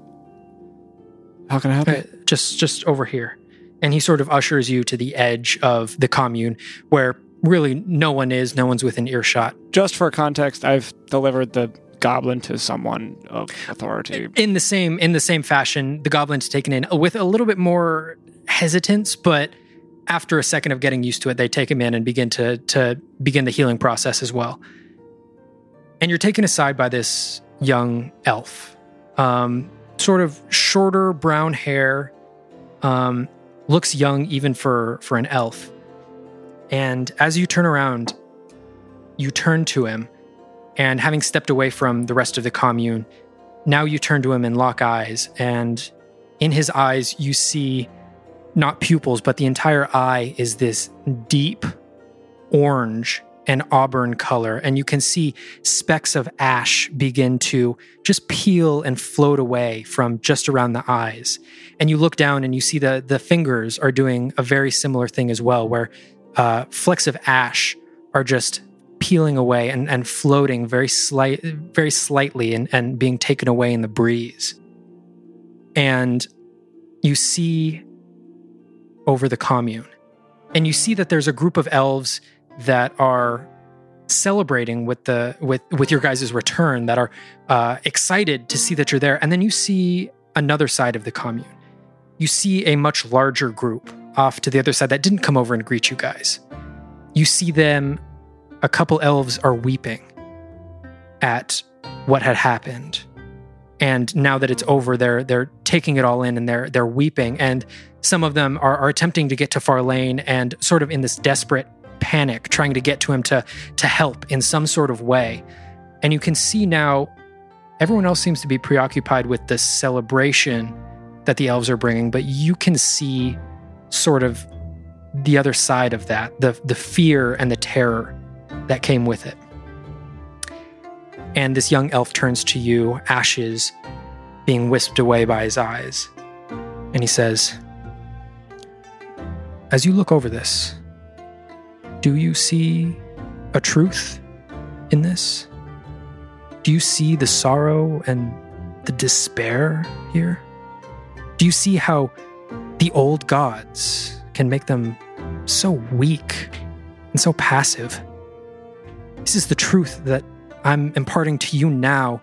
How can I help Uh, you? just just over here and he sort of ushers you to the edge of the commune where really no one is no one's within earshot Just for context, I've delivered the goblin to someone of authority. in the same in the same fashion the goblin's taken in with a little bit more hesitance but after a second of getting used to it they take him in and begin to to begin the healing process as well and you're taken aside by this young elf um sort of shorter brown hair, um, looks young even for for an elf. And as you turn around, you turn to him, and having stepped away from the rest of the commune, now you turn to him and lock eyes, and in his eyes you see not pupils, but the entire eye is this deep orange and auburn color. And you can see specks of ash begin to just peel and float away from just around the eyes. And you look down and you see the, the fingers are doing a very similar thing as well, where uh, flecks of ash are just peeling away and, and floating very slight very slightly and, and being taken away in the breeze. And you see over the commune. And you see that there's a group of elves that are celebrating with the with with your guys' return that are uh, excited to see that you're there. And then you see another side of the commune. You see a much larger group off to the other side that didn't come over and greet you guys. You see them a couple elves are weeping at what had happened and now that it's over they're they're taking it all in and they're they're weeping and some of them are, are attempting to get to Farlane and sort of in this desperate panic, trying to get to him to, to help in some sort of way. And you can see now everyone else seems to be preoccupied with the celebration that the elves are bringing, but you can see sort of the other side of that the, the fear and the terror that came with it. And this young elf turns to you, ashes being whisked away by his eyes. And he says, As you look over this, do you see a truth in this? Do you see the sorrow and the despair here? Do you see how the old gods can make them so weak and so passive? This is the truth that I'm imparting to you now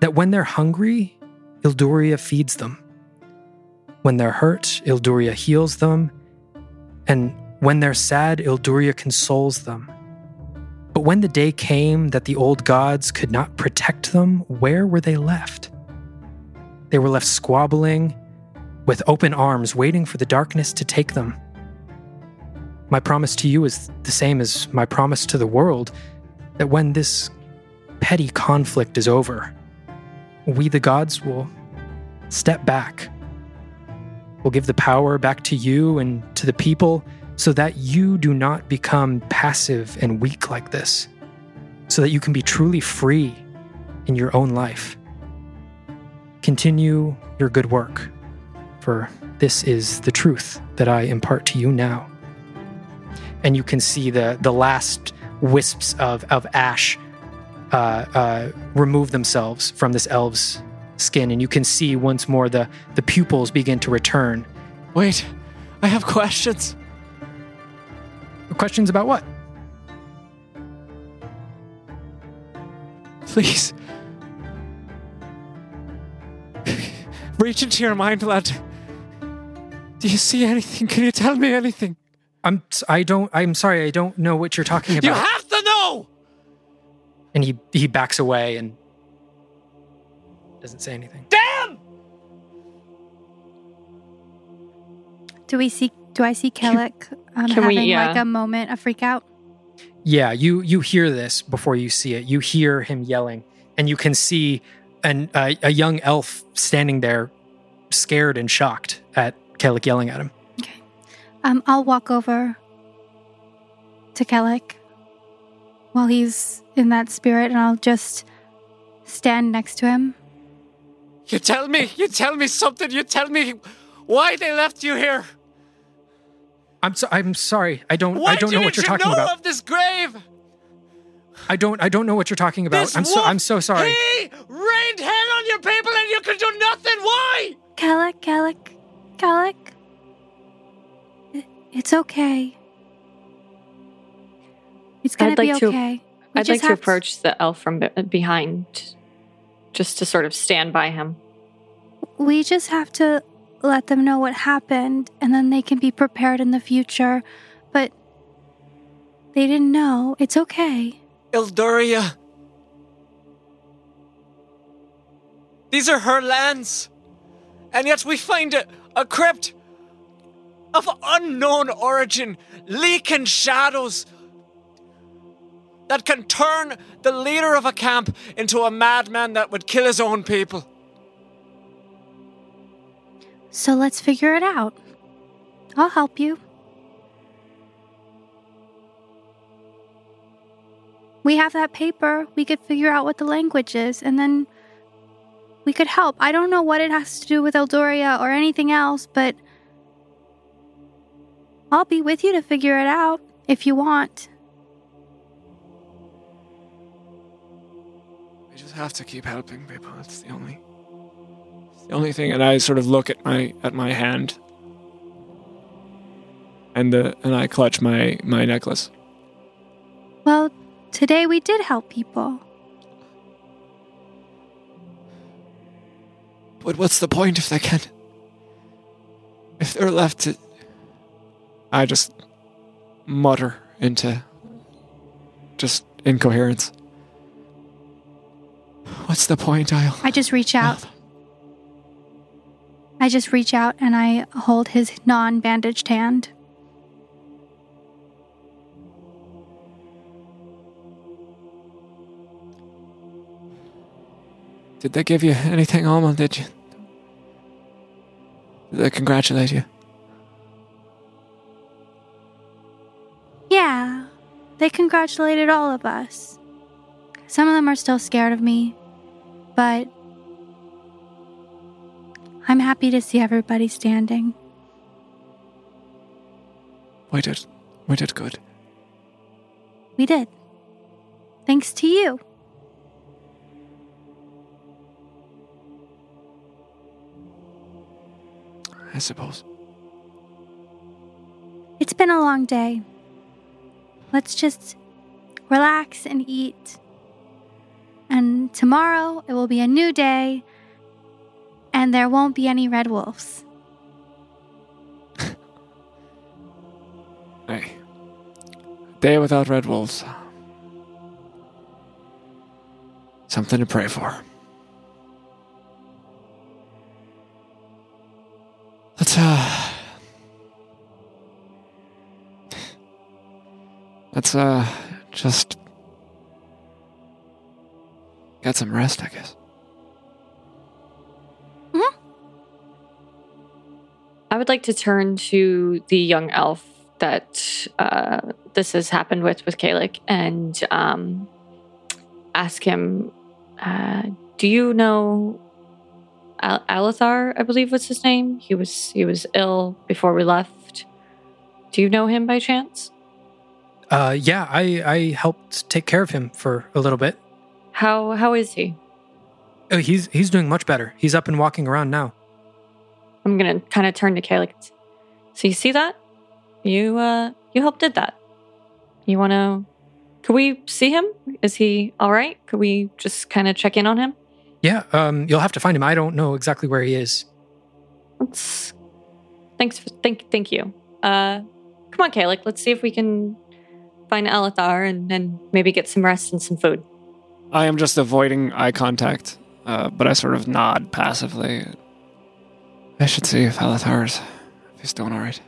that when they're hungry, Ilduria feeds them. When they're hurt, Ilduria heals them. And when they're sad, Ilduria consoles them. But when the day came that the old gods could not protect them, where were they left? They were left squabbling, with open arms, waiting for the darkness to take them. My promise to you is the same as my promise to the world that when this petty conflict is over, we, the gods, will step back. We'll give the power back to you and to the people so that you do not become passive and weak like this, so that you can be truly free in your own life. Continue your good work, for this is the truth that I impart to you now. And you can see the, the last wisps of, of ash uh, uh, remove themselves from this elf's skin, and you can see once more the, the pupils begin to return. Wait, I have questions. Questions about what? Please. Reach into your mind, lad. Do you see anything? Can you tell me anything? I'm I don't I'm sorry I don't know what you're talking about. You have to know. and he he backs away and doesn't say anything. Damn! Do we see? Do I see Kellic um, Can we- having yeah. like a moment, a freak out? Yeah, you you hear this before you see it. You hear him yelling, and you can see an a, a young elf standing there, scared and shocked at Kellic yelling at him. Um, I'll walk over to Kellic while he's in that spirit, and I'll just stand next to him. You tell me. You tell me something. You tell me why they left you here. I'm so, I'm sorry. I don't Why I don't know what you're you talking know about. of this grave? I don't I don't know what you're talking about. This I'm so wolf, I'm so sorry. He rained hell on your people, and you could do nothing. Why? Kellic, Kellic, Kellic. I- It's okay. It's gonna I'd like be to- okay. We I'd like to have approach the elf from behind, just to sort of stand by him. we just have to let them know what happened, and then they can be prepared in the future. But they didn't know. It's okay. Ilduria. These are her lands. And yet we find a, a crypt of unknown origin, leaking shadows that can turn the leader of a camp into a madman that would kill his own people. So let's figure it out. I'll help you. We have that paper. We could figure out what the language is, and then we could help. I don't know what it has to do with Ilduria or anything else, but I'll be with you to figure it out if you want. We just have to keep helping people. It's the only it's the only thing. And I sort of look at my at my hand. And the and I clutch my my necklace. Well, today we did help people. But what's the point if they can't if they're left to I just mutter into just incoherence. What's the point, I'll I just reach out. I just reach out and I hold his non bandaged hand. Did they give you anything, Olma? Did you? Did they congratulate you? Yeah, they congratulated all of us. Some of them are still scared of me, but I'm happy to see everybody standing. We did. We did good. We did. Thanks to you. I suppose. It's been a long day. Let's just relax and eat. And tomorrow it will be a new day, and there won't be any red wolves. (laughs) Hey. Day without red wolves. Something to pray for. Let's uh Let's uh just get some rest, I guess. hmm I would like to turn to the young elf that uh, this has happened with with Kellic and um, ask him, uh, "Do you know Al- Alithar? I believe was his name. He was he was ill before we left. Do you know him by chance? Uh, yeah, I, I helped take care of him for a little bit. How how is he? Oh, he's he's doing much better. He's up and walking around now. I'm gonna kind of turn to Kellic. So you see that? You uh you helped did that. You wanna could we see him? Is he all right? Could we just kind of check in on him? Yeah, um, you'll have to find him. I don't know exactly where he is. Let's thanks for thank thank you. Uh come on, Kellic, let's see if we can find Alithar and, and maybe get some rest and some food. I am just avoiding eye contact, uh, but I sort of nod passively. I should see if Alithar's if he's doing all right.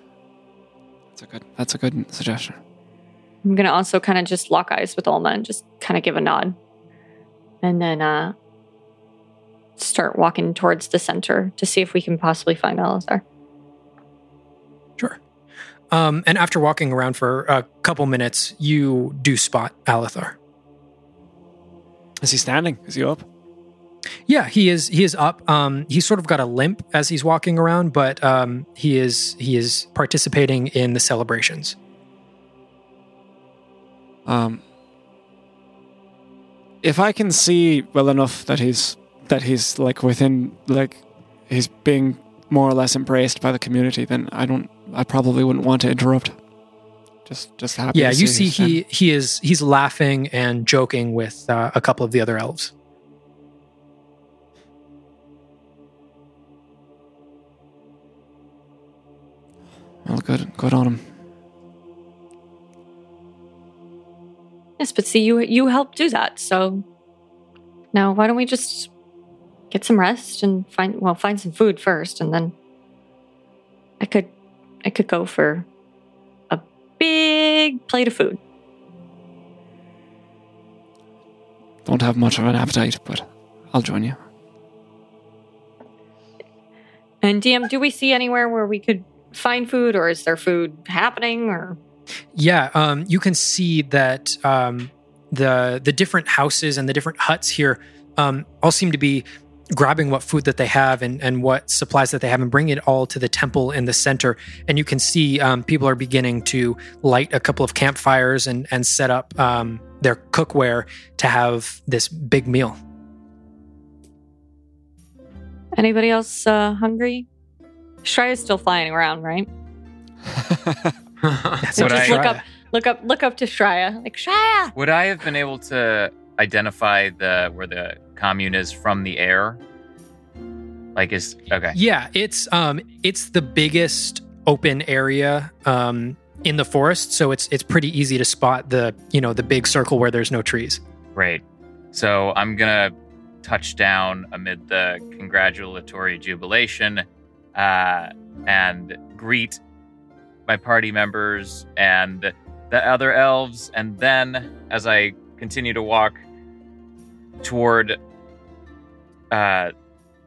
That's a good. That's a good suggestion. I'm gonna also kind of just lock eyes with Olma and just kind of give a nod, and then uh, start walking towards the center to see if we can possibly find Alithar. Um, and after walking around for a couple minutes, you do spot Alithar. Is he standing? Is he up? Yeah, he is. He is up. Um, he's sort of got a limp as he's walking around, but um, he is he is participating in the celebrations. Um, if I can see well enough that he's that he's like within like he's being more or less embraced by the community, then I don't. I probably wouldn't want to interrupt. Just, just happy. yeah, to you see he's standing. he he is he's laughing and joking with uh, a couple of the other elves. Well, good, good on him. Yes, but see, you you helped do that, so now why don't we just get some rest and find well find some food first, and then I could I could go for a big plate of food. Don't have much of an appetite, but I'll join you. And DM, do we see anywhere where we could find food, or is there food happening? Or Yeah, um, you can see that um, the the different houses and the different huts here um, all seem to be grabbing what food that they have and, and what supplies that they have and bringing it all to the temple in the center. And you can see um, people are beginning to light a couple of campfires and and set up um, their cookware to have this big meal. anybody else uh, hungry? is still flying around, right? (laughs) That's So Would just I- look up, look up, look up to Shreya, like Shreya. Would I have been able to identify the where the commune is from the air? Like is okay. Yeah, it's um it's the biggest open area um in the forest, so it's it's pretty easy to spot the you know the big circle where there's no trees. Great. So I'm gonna touch down amid the congratulatory jubilation, uh, and greet my party members and the other elves, and then as I continue to walk toward uh,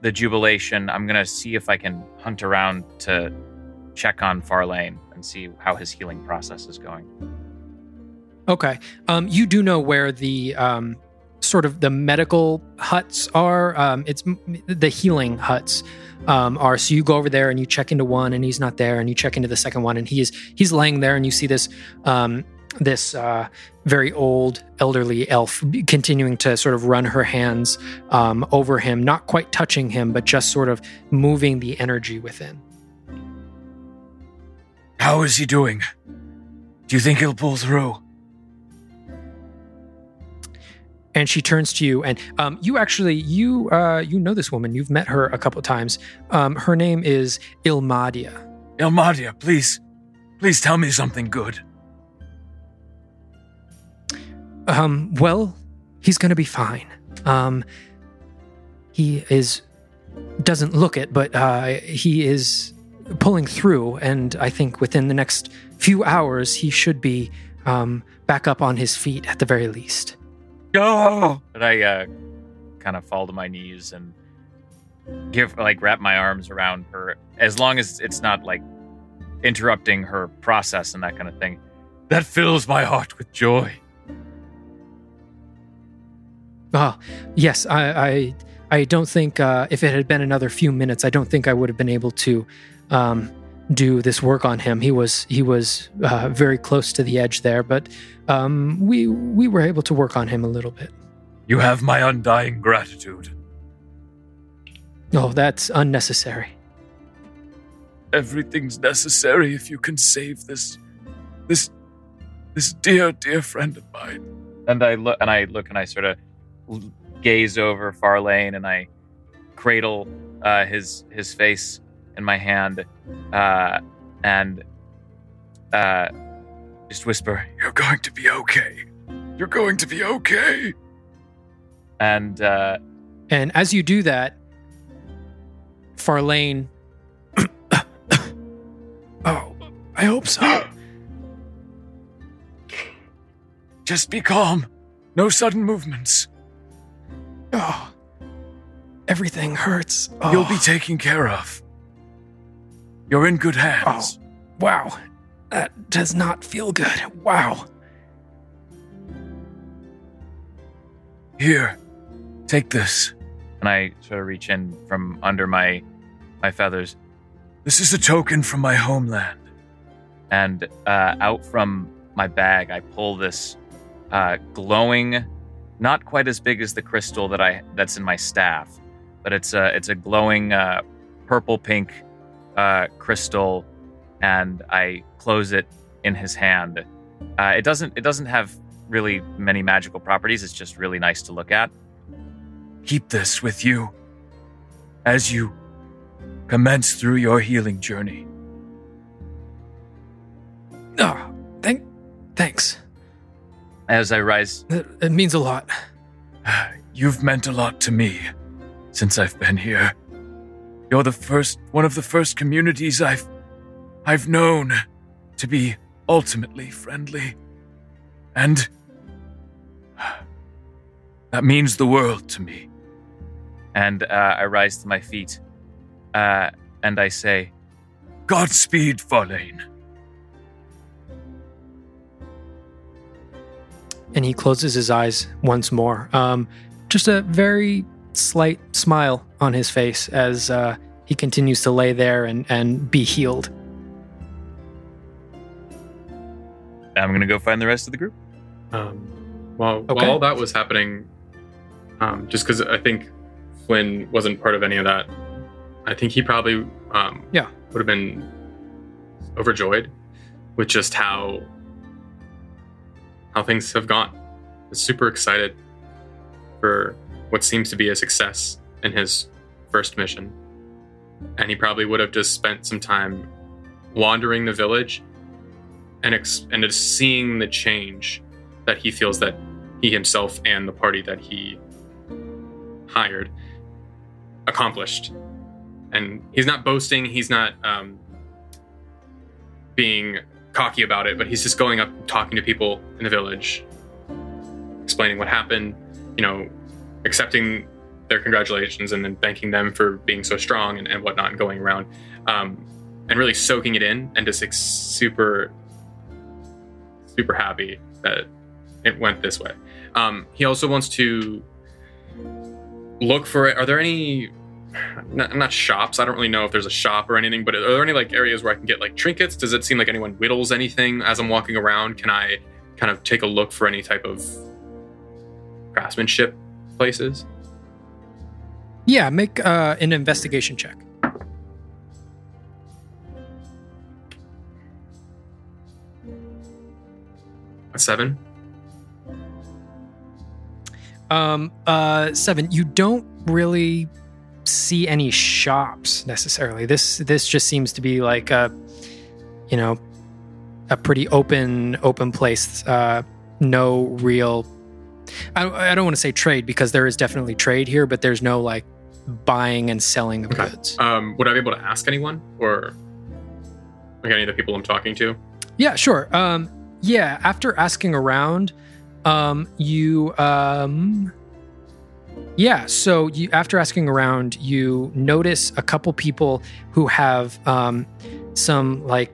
the jubilation, I'm gonna see if I can hunt around to check on Farlane and see how his healing process is going. Okay. Um, you do know where the um, sort of the medical huts are. Um, it's the healing huts um, are. So you go over there and you check into one, and he's not there, and you check into the second one, and he's he's laying there, and you see this um, this uh, very old elderly elf continuing to sort of run her hands um, over him, not quite touching him, but just sort of moving the energy within. How is he doing? Do you think he'll pull through? and she turns to you and um, you actually you uh, you know this woman you've met her a couple times um, her name is ilmadia Ilmadia, please, please tell me something good. Um, well he's gonna be fine um, he is doesn't look it but uh, he is pulling through and i think within the next few hours he should be um, back up on his feet at the very least Oh, But I uh, kind of fall to my knees and give like wrap my arms around her as long as it's not like interrupting her process and that kind of thing. that fills my heart with joy. Ah, yes, I, I, I don't think uh, if it had been another few minutes, I don't think I would have been able to um, do this work on him. He was he was uh, very close to the edge there, but um, we we were able to work on him a little bit. You have my undying gratitude. Oh, that's unnecessary. Everything's necessary if you can save this, this, this dear, dear friend of mine. And I look and I look and I sort of gaze over Farlane and I cradle uh, his his face in my hand uh, and uh, just whisper You're going to be okay. You're going to be okay. and uh, And as you do that, Farlane. (coughs) oh, I hope so. (gasps) Just be calm. No sudden movements. Oh, everything hurts. Oh. You'll be taken care of. You're in good hands. Wow. That does not feel good. Wow. Here, take this. and I sort of reach in from under my my feathers This is a token from my homeland. and uh, out from my bag I pull this uh, glowing, not quite as big as the crystal that I that's in my staff, but it's a it's a glowing uh, purple pink uh, crystal, and I close it in his hand. Uh, it doesn't it doesn't have really many magical properties. It's just really nice to look at. Keep this with you as you commence through your healing journey. Oh, thank, thanks. As I rise It, it means a lot. (sighs) You've meant a lot to me since I've been here. You're the first one of the first communities I've I've known to be ultimately friendly. And (sighs) that means the world to me. And uh, I rise to my feet, uh, and I say, Godspeed, Farlane. And he closes his eyes once more. Um, just a very slight smile on his face as uh, he continues to lay there and, and be healed. I'm gonna go find the rest of the group. Um, while Okay. while all that was happening, um, just because I think Flynn wasn't part of any of that, I think he probably um, Yeah. would have been overjoyed with just how how things have gone. He's super excited for what seems to be a success in his first mission, and he probably would have just spent some time wandering the village and ex- and just seeing the change that he feels that he himself and the party that he hired accomplished. And he's not boasting, he's not um, being cocky about it, but he's just going up talking to people in the village, explaining what happened, you know, accepting their congratulations and then thanking them for being so strong and, and whatnot, and going around um, and really soaking it in and just ex- super, super happy that it went this way. Um, he also wants to look for it. Are there any? Not, not shops. I don't really know if there's a shop or anything, but are there any like areas where I can get like trinkets? Does it seem like anyone whittles anything as I'm walking around? Can I kind of take a look for any type of craftsmanship places? Yeah, make uh, an investigation check. A seven. Um, uh, seven. You don't really see any shops necessarily. This this just seems to be like a, you know, a pretty open open place. Uh, no real. I, I don't want to say trade because there is definitely trade here, but there's no like buying and selling of Okay. goods. Um, would I be able to ask anyone or like any of the people I'm talking to? Yeah, sure. Um, yeah, after asking around, um, you, um, yeah, so you, after asking around, you notice a couple people who have um, some like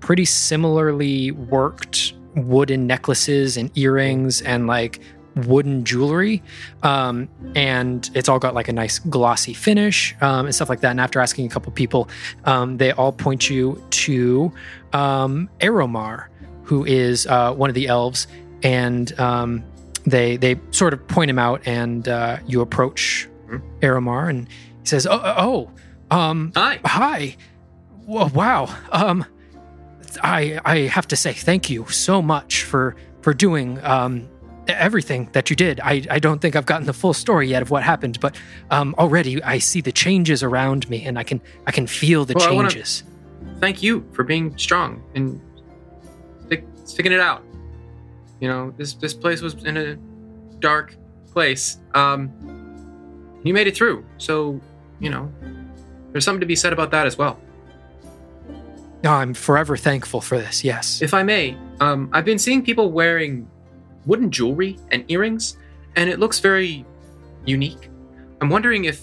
pretty similarly worked wooden necklaces and earrings and like wooden jewelry um, and it's all got like a nice glossy finish um, and stuff like that and after asking a couple people um, they all point you to um, Aeromar, who is uh, one of the elves, and um, they they sort of point him out, and uh, you approach Mhm. Aeromar, and he says, "Oh, oh, oh, um, Hi. hi, wow, um, I I have to say thank you so much for for doing um." Everything that you did, I, I don't think I've gotten the full story yet of what happened, but um, already I see the changes around me, and I can I can feel the Well, changes. Thank you for being strong and stick, sticking it out. You know, this this place was in a dark place. Um, you made it through, so you know, there's something to be said about that as well. No, I'm forever thankful for this. Yes. If I may, um, I've been seeing people wearing wooden jewelry and earrings, and it looks very unique. I'm wondering if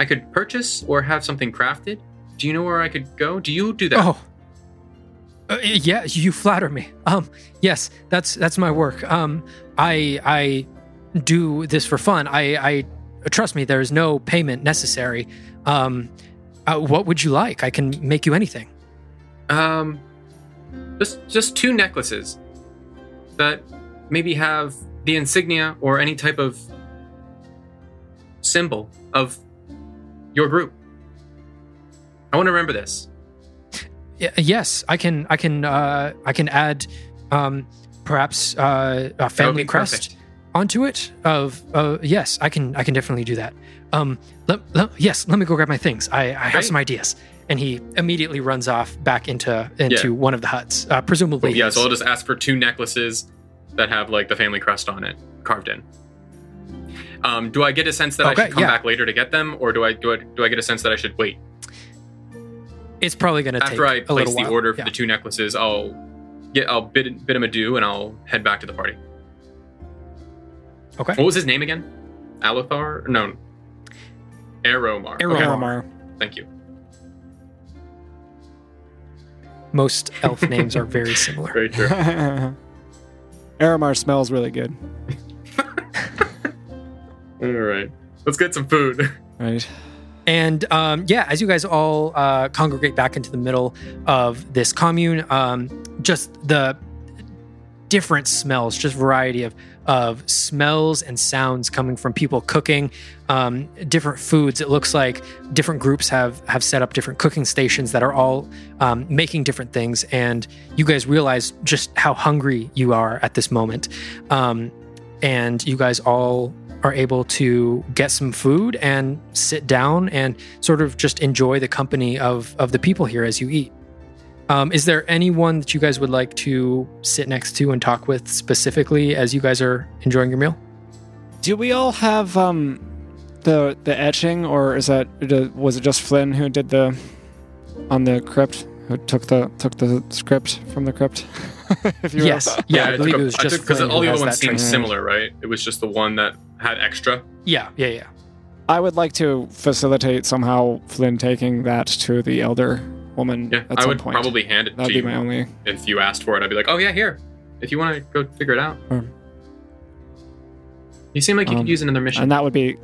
I could purchase or have something crafted. Do you know where I could go? Do you do that? Oh. Uh, yeah, you flatter me. Um, yes, that's that's my work. Um, I I do this for fun. I I trust me. There is no payment necessary. Um, uh, what would you like? I can make you anything. Um, just just two necklaces that maybe have the insignia or any type of symbol of your group. I want to remember this. Yes, I can. I can. Uh, I can add, um, perhaps uh, a family crest. perfect. onto it of uh yes i can i can definitely do that um let, let- yes let me go grab my things i i have Great. some ideas and he immediately runs off back into into Yeah. one of the huts uh presumably yeah, his. so I'll just ask for two necklaces that have like the family crest on it carved in. Um, do I get a sense that I should come yeah. back later to get them, or do I do I do I get a sense that I should wait It's probably going to take a few. after I place little the while. order for Yeah. the two necklaces? I'll get I'll bid bid him adieu and I'll head back to the party. Okay. What was his name again? Alothar? No. Aeromar. Aeromar. Okay, Thank you. Most elf (laughs) names are very similar. Very true. (laughs) Aramar smells really good. (laughs) All right. Let's get some food. Right. And um, yeah, as you guys all uh, congregate back into the middle of this commune, um, just the different smells, just variety of of smells and sounds coming from people cooking um, different foods. It looks like different groups have have set up different cooking stations that are all um, making different things, and you guys realize just how hungry you are at this moment. Um, and you guys all are able to get some food and sit down and sort of just enjoy the company of of the people here as you eat. Um, is there anyone that you guys would like to sit next to and talk with specifically as you guys are enjoying your meal? Do we all have um the the etching, or is that was it just Flynn who did the on the crypt? Who took the took the script from the crypt? (laughs) if you yes, yeah, I, believe took it was I just because all the has other ones that seemed similar, right? It was just the one that had extra. Yeah, yeah, yeah. I would like to facilitate somehow Flynn taking that to the elder woman Yeah, at I some would point. probably hand it That'd to be you my only. if you asked for it. I'd be like, "Oh yeah, here. If you want to go figure it out." Sure. You seem like you Um, could use another mission. and that would be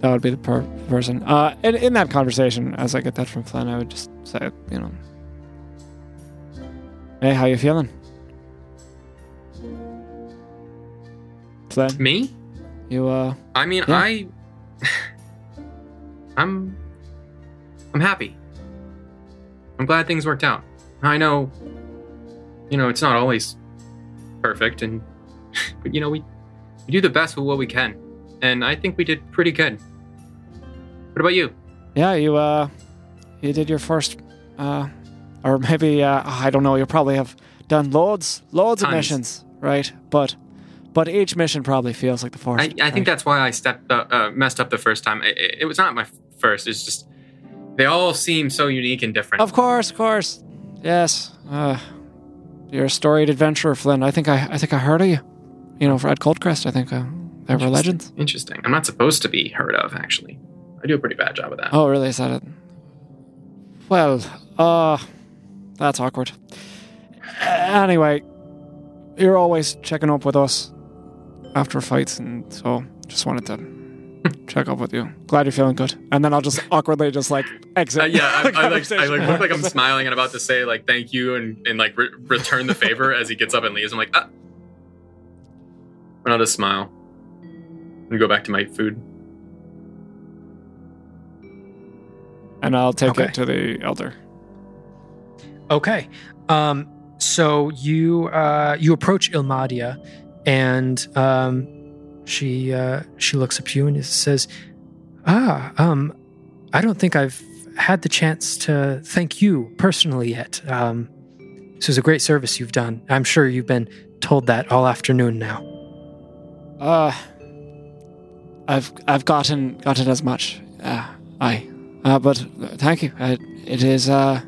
that would be the per- person. Uh, in, in that conversation, as I get that from Flynn, I would just say, you know, hey, how you feeling, Flynn? Me? You uh, I mean, Yeah. I, (laughs) I'm, I'm happy. I'm glad things worked out. I know, you know, it's not always perfect, and (laughs) but you know, we we do the best with what we can, and I think we did pretty good. What about you? yeah, you uh, you did your first, uh, or maybe uh, I don't know. You probably have done loads, loads of missions, right? But but each mission probably feels like the first. I, I think right? that's why I stepped uh, uh, messed up the first time. It, it, it was not my first. It's just they all seem so unique and different. Of course, of course. Yes. Uh, you're a storied adventurer, Flynn. I think I, I think I heard of you. You know, Fred Coldcrest, I think uh, they were legends. Interesting. I'm not supposed to be heard of, actually. I do a pretty bad job of that. Oh, really? Is that it? Well, uh, that's awkward. Anyway, you're always checking up with us after fights, and so just wanted to (laughs) check up with you. Glad you're feeling good. And then I'll just (laughs) awkwardly just like exit. Uh, yeah, the (laughs) I, I like I like, look like I'm smiling and about to say like thank you and, and like re- return the favor as he gets up and leaves. I'm like, ah. And I'll just smile and go back to my food. and I'll take Okay. it to the elder. Okay. Um, so you uh, you approach Ilmadia, and um, she uh, she looks up at you and says, "Ah, um, I don't think I've had the chance to thank you personally yet. Um, this was a great service you've done. I'm sure you've been told that all afternoon now. Uh, I've I've gotten gotten as much. Uh, I, uh, but uh, thank you. Uh, it is uh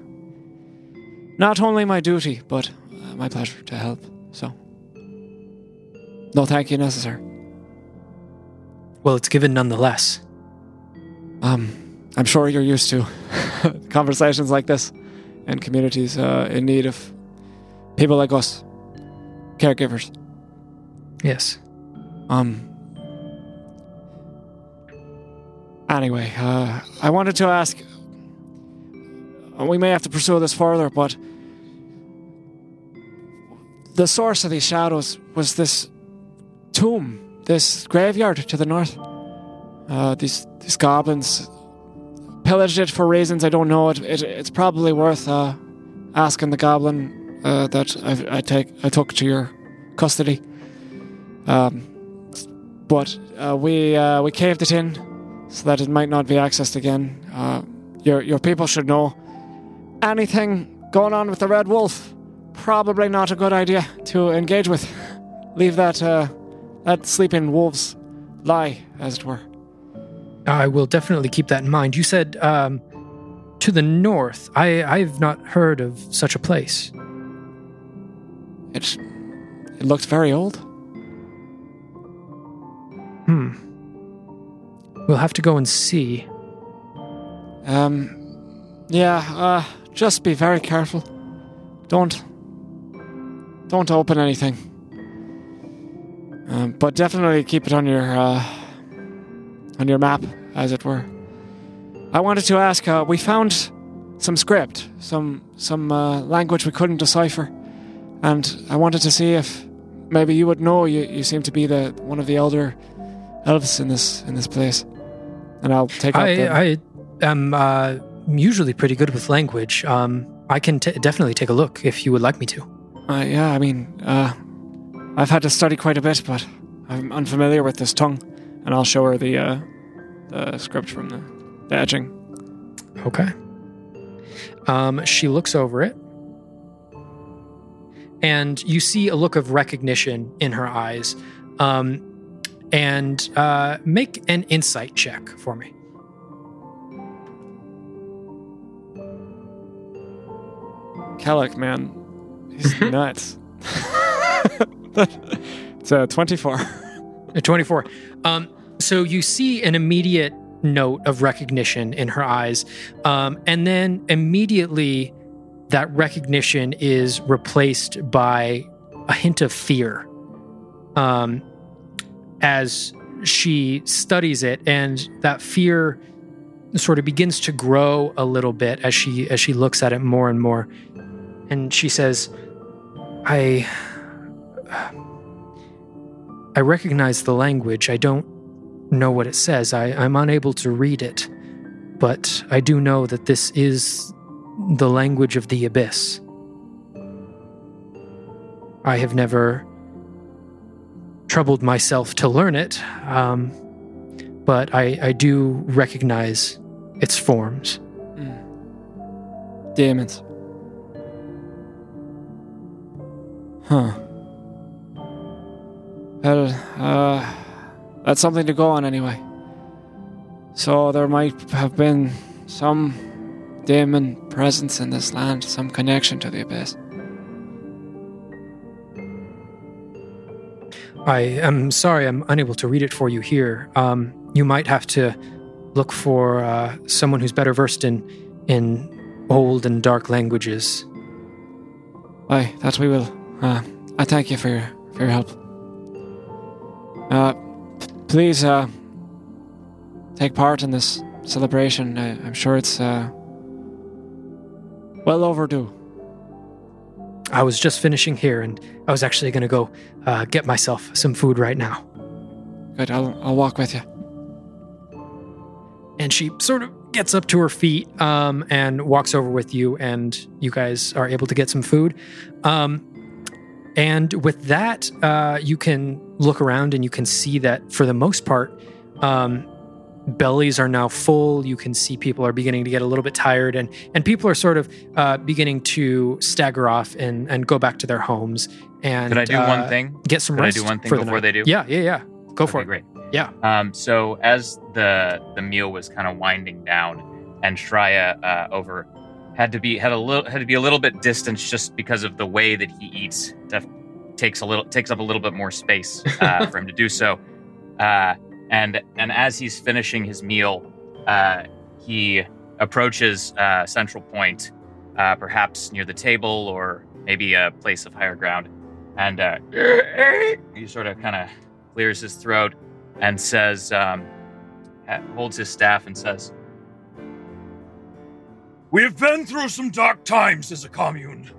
not only my duty, but uh, my pleasure to help. So, no thank you necessary. Well, it's given nonetheless. Um, I'm sure you're used to (laughs) conversations like this and communities uh, in need of people like us, caregivers. Yes. Um. Anyway, uh, I wanted to ask. We may have to pursue this further, but the source of these shadows was this tomb, this graveyard to the north. Uh, these these goblins pillaged it for reasons I don't know. It, it it's probably worth uh, asking the goblin uh, that I, I take I took to your custody. Um, but uh, we uh, we caved it in so that it might not be accessed again. Uh, your your people should know anything going on with the Red Wolf. Probably not a good idea to engage with. Leave that that sleeping wolves lie, as it were. I will definitely keep that in mind. You said um, to the north. I, I've not heard of such a place. It, it looked very old. Hmm. We'll have to go and see. Um, yeah, uh, just be very careful. Don't, don't open anything. Um, but definitely keep it on your, uh, on your map, as it were. I wanted to ask. Uh, we found some script, some some uh, language we couldn't decipher, and I wanted to see if maybe you would know. You you seem to be the one of the elder elves in this in this place, and I'll take out the, I, I am uh, usually pretty good with language. Um, I can t- definitely take a look if you would like me to. Uh, yeah, I mean, uh, I've had to study quite a bit, but I'm unfamiliar with this tongue, and I'll show her the uh, the script from the, the etching. Okay. Um, she looks over it, and you see a look of recognition in her eyes. Um, and uh, make an insight check for me. Kellic, man, he's nuts. (laughs) (laughs) it's a 24. A 24. Um, so you see an immediate note of recognition in her eyes. Um, and then immediately that recognition is replaced by a hint of fear um, as she studies it. And that fear sort of begins to grow a little bit as she as she looks at it more and more and she says i i recognize the language i don't know what it says I, i'm unable to read it but i do know that this is the language of the abyss i have never troubled myself to learn it um, but I, I do recognize its forms. Demons. Huh. Well, uh, that's something to go on anyway. So there might have been some demon presence in this land, some connection to the abyss. I am sorry I'm unable to read it for you here. Um, you might have to look for uh, someone who's better versed in in old and dark languages. Aye, that we will. Uh, I thank you for your for your help. Uh, p- please, uh, take part in this celebration. I, I'm sure it's uh, well overdue. I was just finishing here, and I was actually going to go uh, get myself some food right now. Good. I'll I'll walk with you. And she sort of gets up to her feet um, and walks over with you, and you guys are able to get some food. Um, and with that, uh, you can look around and you can see that for the most part, um, bellies are now full. You can see people are beginning to get a little bit tired, and and people are sort of uh, beginning to stagger off and and go back to their homes. And Could I do uh, one thing? Get some Could I do one thing for the before night. they do? Yeah, yeah, yeah. Go for it. Great. Yeah. Um, so as the the meal was kind of winding down, and Shreya uh, over had to be had a little had to be a little bit distanced just because of the way that he eats. Def- takes a little takes up a little bit more space uh, (laughs) for him to do so. Uh, and and as he's finishing his meal, uh, he approaches uh, Central Point, uh, perhaps near the table or maybe a place of higher ground, and uh, (clears throat) he sort of kind of clears his throat and says, um, holds his staff and says, We have been through some dark times as a commune.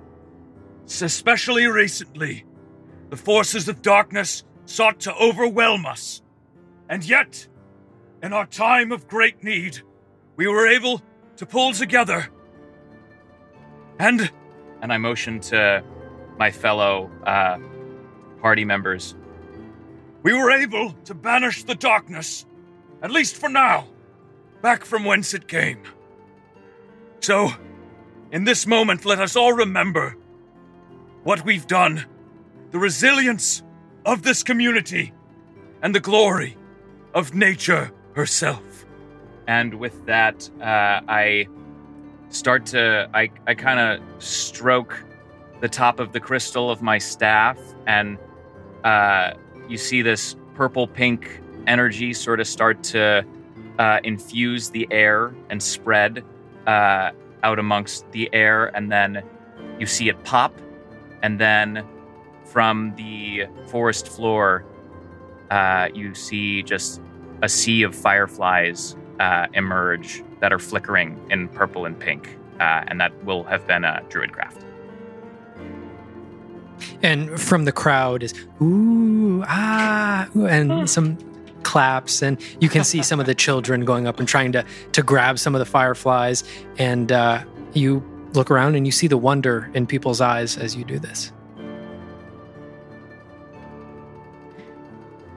Especially recently, the forces of darkness sought to overwhelm us. And yet, in our time of great need, we were able to pull together. And and I motion to my fellow uh, party members. we were able to banish the darkness, at least for now, back from whence it came. So, in this moment, let us all remember what we've done, the resilience of this community, and the glory of nature herself. And with that, uh, I start to I I kind of stroke the top of the crystal of my staff, and uh, you see this purple pink energy sort of start to uh, infuse the air and spread uh, out amongst the air, and then you see it pop, and then from the forest floor, uh, you see just a sea of fireflies uh, emerge that are flickering in purple and pink, uh, and that will have been a druidcraft. And from the crowd is ooh ah ooh, and some claps and you can see some of the (laughs) children going up and trying to to grab some of the fireflies and uh, you look around and you see the wonder in people's eyes as you do this.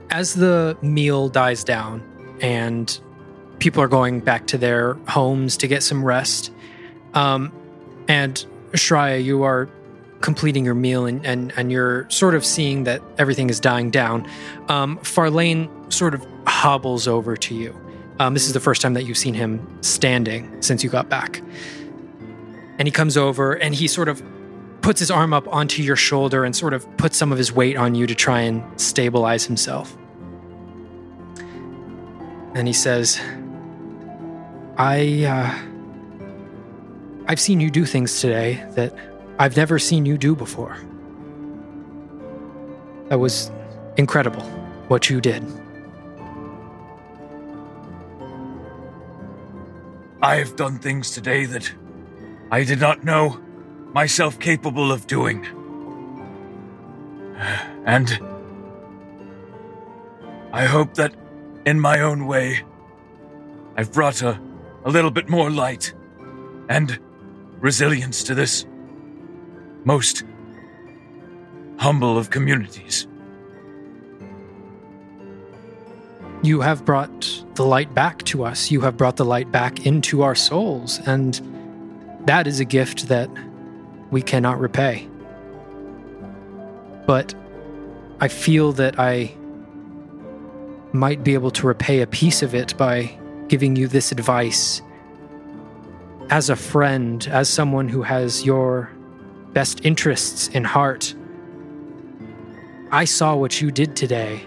As the meal dies down and people are going back to their homes to get some rest, um, and Shreya, you are completing your meal and, and, and you're sort of seeing that everything is dying down, um, Farlane sort of hobbles over to you. Um, this is the first time that you've seen him standing since you got back. And he comes over and he sort of puts his arm up onto your shoulder and sort of puts some of his weight on you to try and stabilize himself. And he says, I, uh, I've seen you do things today that I've never seen you do before. That was incredible what you did. I have done things today that I did not know myself capable of doing. And I hope that in my own way, I've brought a, a little bit more light and resilience to this most humble of communities. You have brought the light back to us. You have brought the light back into our souls. And that is a gift that we cannot repay. But I feel that I might be able to repay a piece of it by giving you this advice as a friend, as someone who has your best interests in heart. I saw what you did today,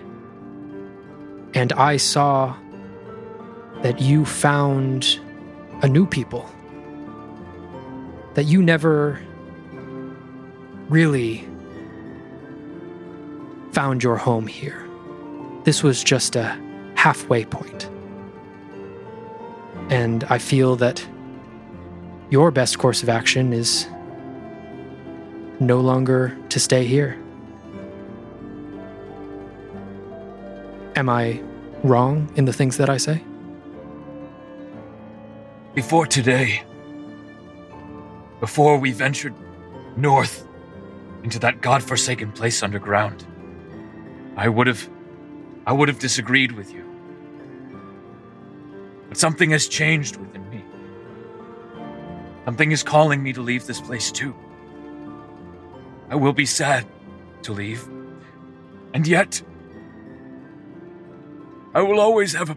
and I saw that you found a new people, that you never really found your home here. This was just a halfway point. And I feel that your best course of action is no longer to stay here. Am I wrong in the things that I say? Before today, before we ventured north into that godforsaken place underground, I would have I would have disagreed with you. But something has changed within me. Something is calling me to leave this place too. I will be sad to leave. And yet, I will always have a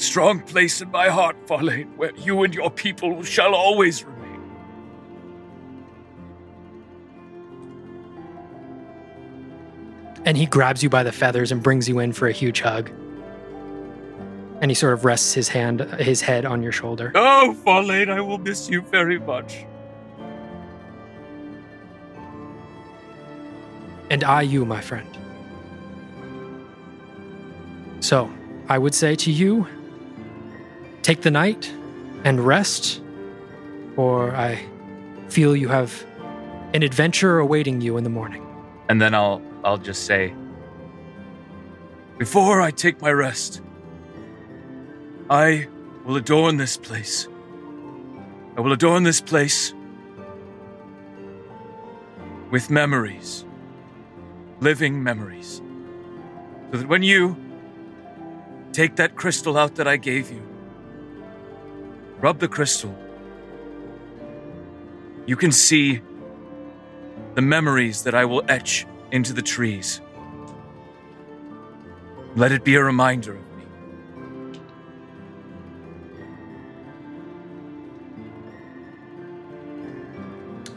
strong place in my heart, Farlane, where you and your people shall always remain. And he grabs you by the feathers and brings you in for a huge hug. And he sort of rests his hand, his head on your shoulder. Oh, Farlane, I will miss you very much. And I you, my friend. So, I would say to you, take the night and rest, or I feel you have an adventure awaiting you in the morning. And then I'll I'll just say, Before I take my rest, I will adorn this place. I will adorn this place with memories, living memories, so that when you take that crystal out that I gave you, Rub the crystal. You can see the memories that I will etch into the trees. Let it be a reminder of me.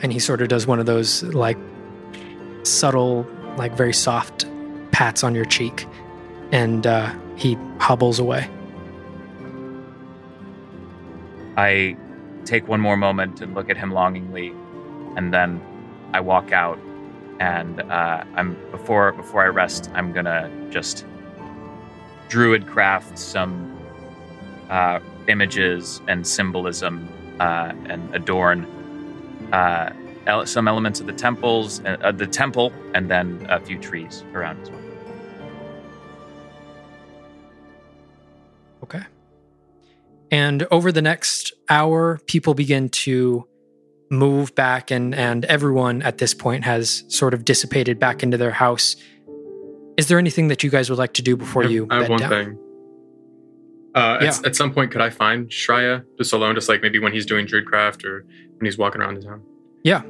And he sort of does one of those like subtle, like very soft pats on your cheek, and uh, he hobbles away. I take one more moment and look at him longingly, and then I walk out. And uh, I'm before before I rest, I'm gonna just druidcraft some uh, images and symbolism uh, and adorn uh, ele- some elements of the temples, uh, the temple, and then a few trees around as well. And over the next hour, people begin to move back, and, and everyone at this point has sort of dissipated back into their house. Is there anything that you guys would like to do before I you I have one down? thing. Uh, Yeah. at, at some point, could I find Shreya just alone, just like maybe when he's doing Druidcraft or when he's walking around the town? Yeah.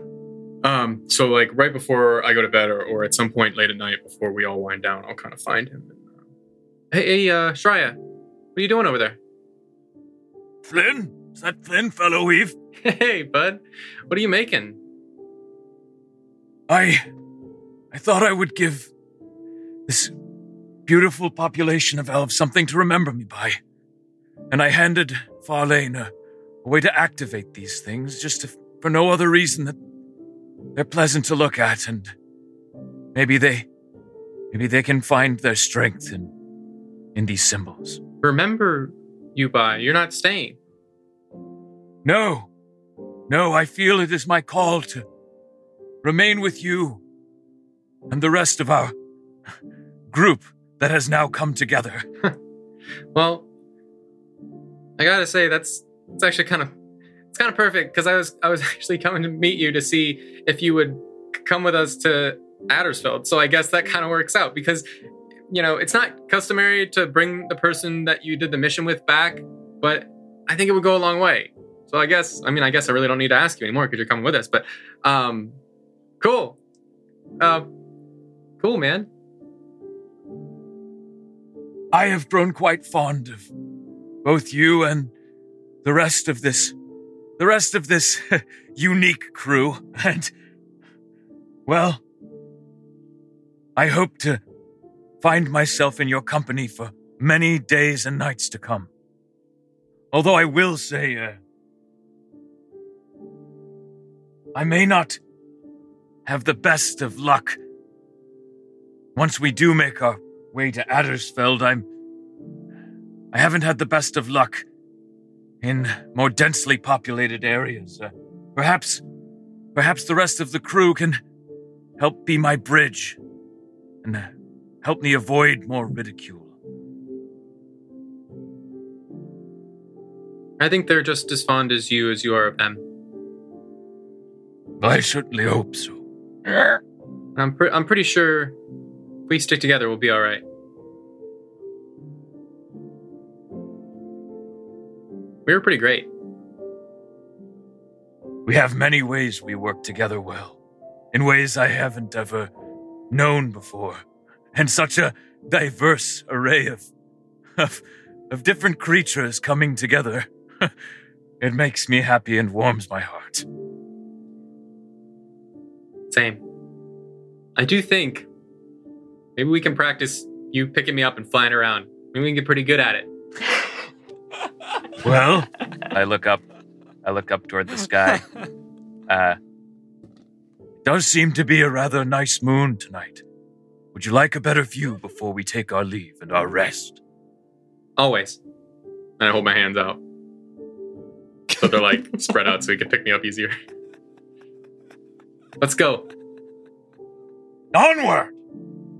Um. So like right before I go to bed, or, or at some point late at night before we all wind down, I'll kind of find him. And, uh, hey, hey, uh, Shreya, what are you doing over there? Flynn? Is that Flynn, fellow Eve? (laughs) Hey, bud, what are you making? I. I thought I would give this beautiful population of elves something to remember me by. And I handed Farlane a, a way to activate these things, just to, for no other reason that they're pleasant to look at, and maybe they. Maybe they can find their strength in, in these symbols. Remember, you by you're not staying. No, no, I feel it is my call to remain with you and the rest of our group that has now come together. (laughs) Well, I gotta say that's it's actually kind of it's kind of perfect because I was I was (laughs) actually coming to meet you to see if you would come with us to Addersfeld. So I guess that kind of works out because you know it's not customary to bring the person that you did the mission with back, but I think it would go a long way. So I guess I mean I guess I really don't need to ask you anymore because you're coming with us. But um, cool, uh, cool man. I have grown quite fond of both you and the rest of this, the rest of this (laughs) unique crew, (laughs) and, well, I hope to find myself in your company for many days and nights to come. Although I will say, uh, I may not have the best of luck once we do make our way to Addersfeld. I'm. I haven't had the best of luck in more densely populated areas. Uh, perhaps, perhaps the rest of the crew can help be my bridge and uh, help me avoid more ridicule. I think they're just as fond as you as you are of them. I certainly hope so. I'm pre- I'm pretty sure if we stick together, we'll be all right. We were pretty great. We have many ways we work together well, in ways I haven't ever known before, and such a diverse array of of, of different creatures coming together. (laughs) it makes me happy and warms my heart. Same. I do think maybe we can practice you picking me up and flying around. Maybe we can get pretty good at it. (laughs) Well, I look up. I look up toward the sky. (laughs) Uh, does seem to be a rather nice moon tonight. Would you like a better view before we take our leave and our rest? Always. And I hold my hands out. So they're like (laughs) spread out so he can pick me up easier. Let's go. Onward!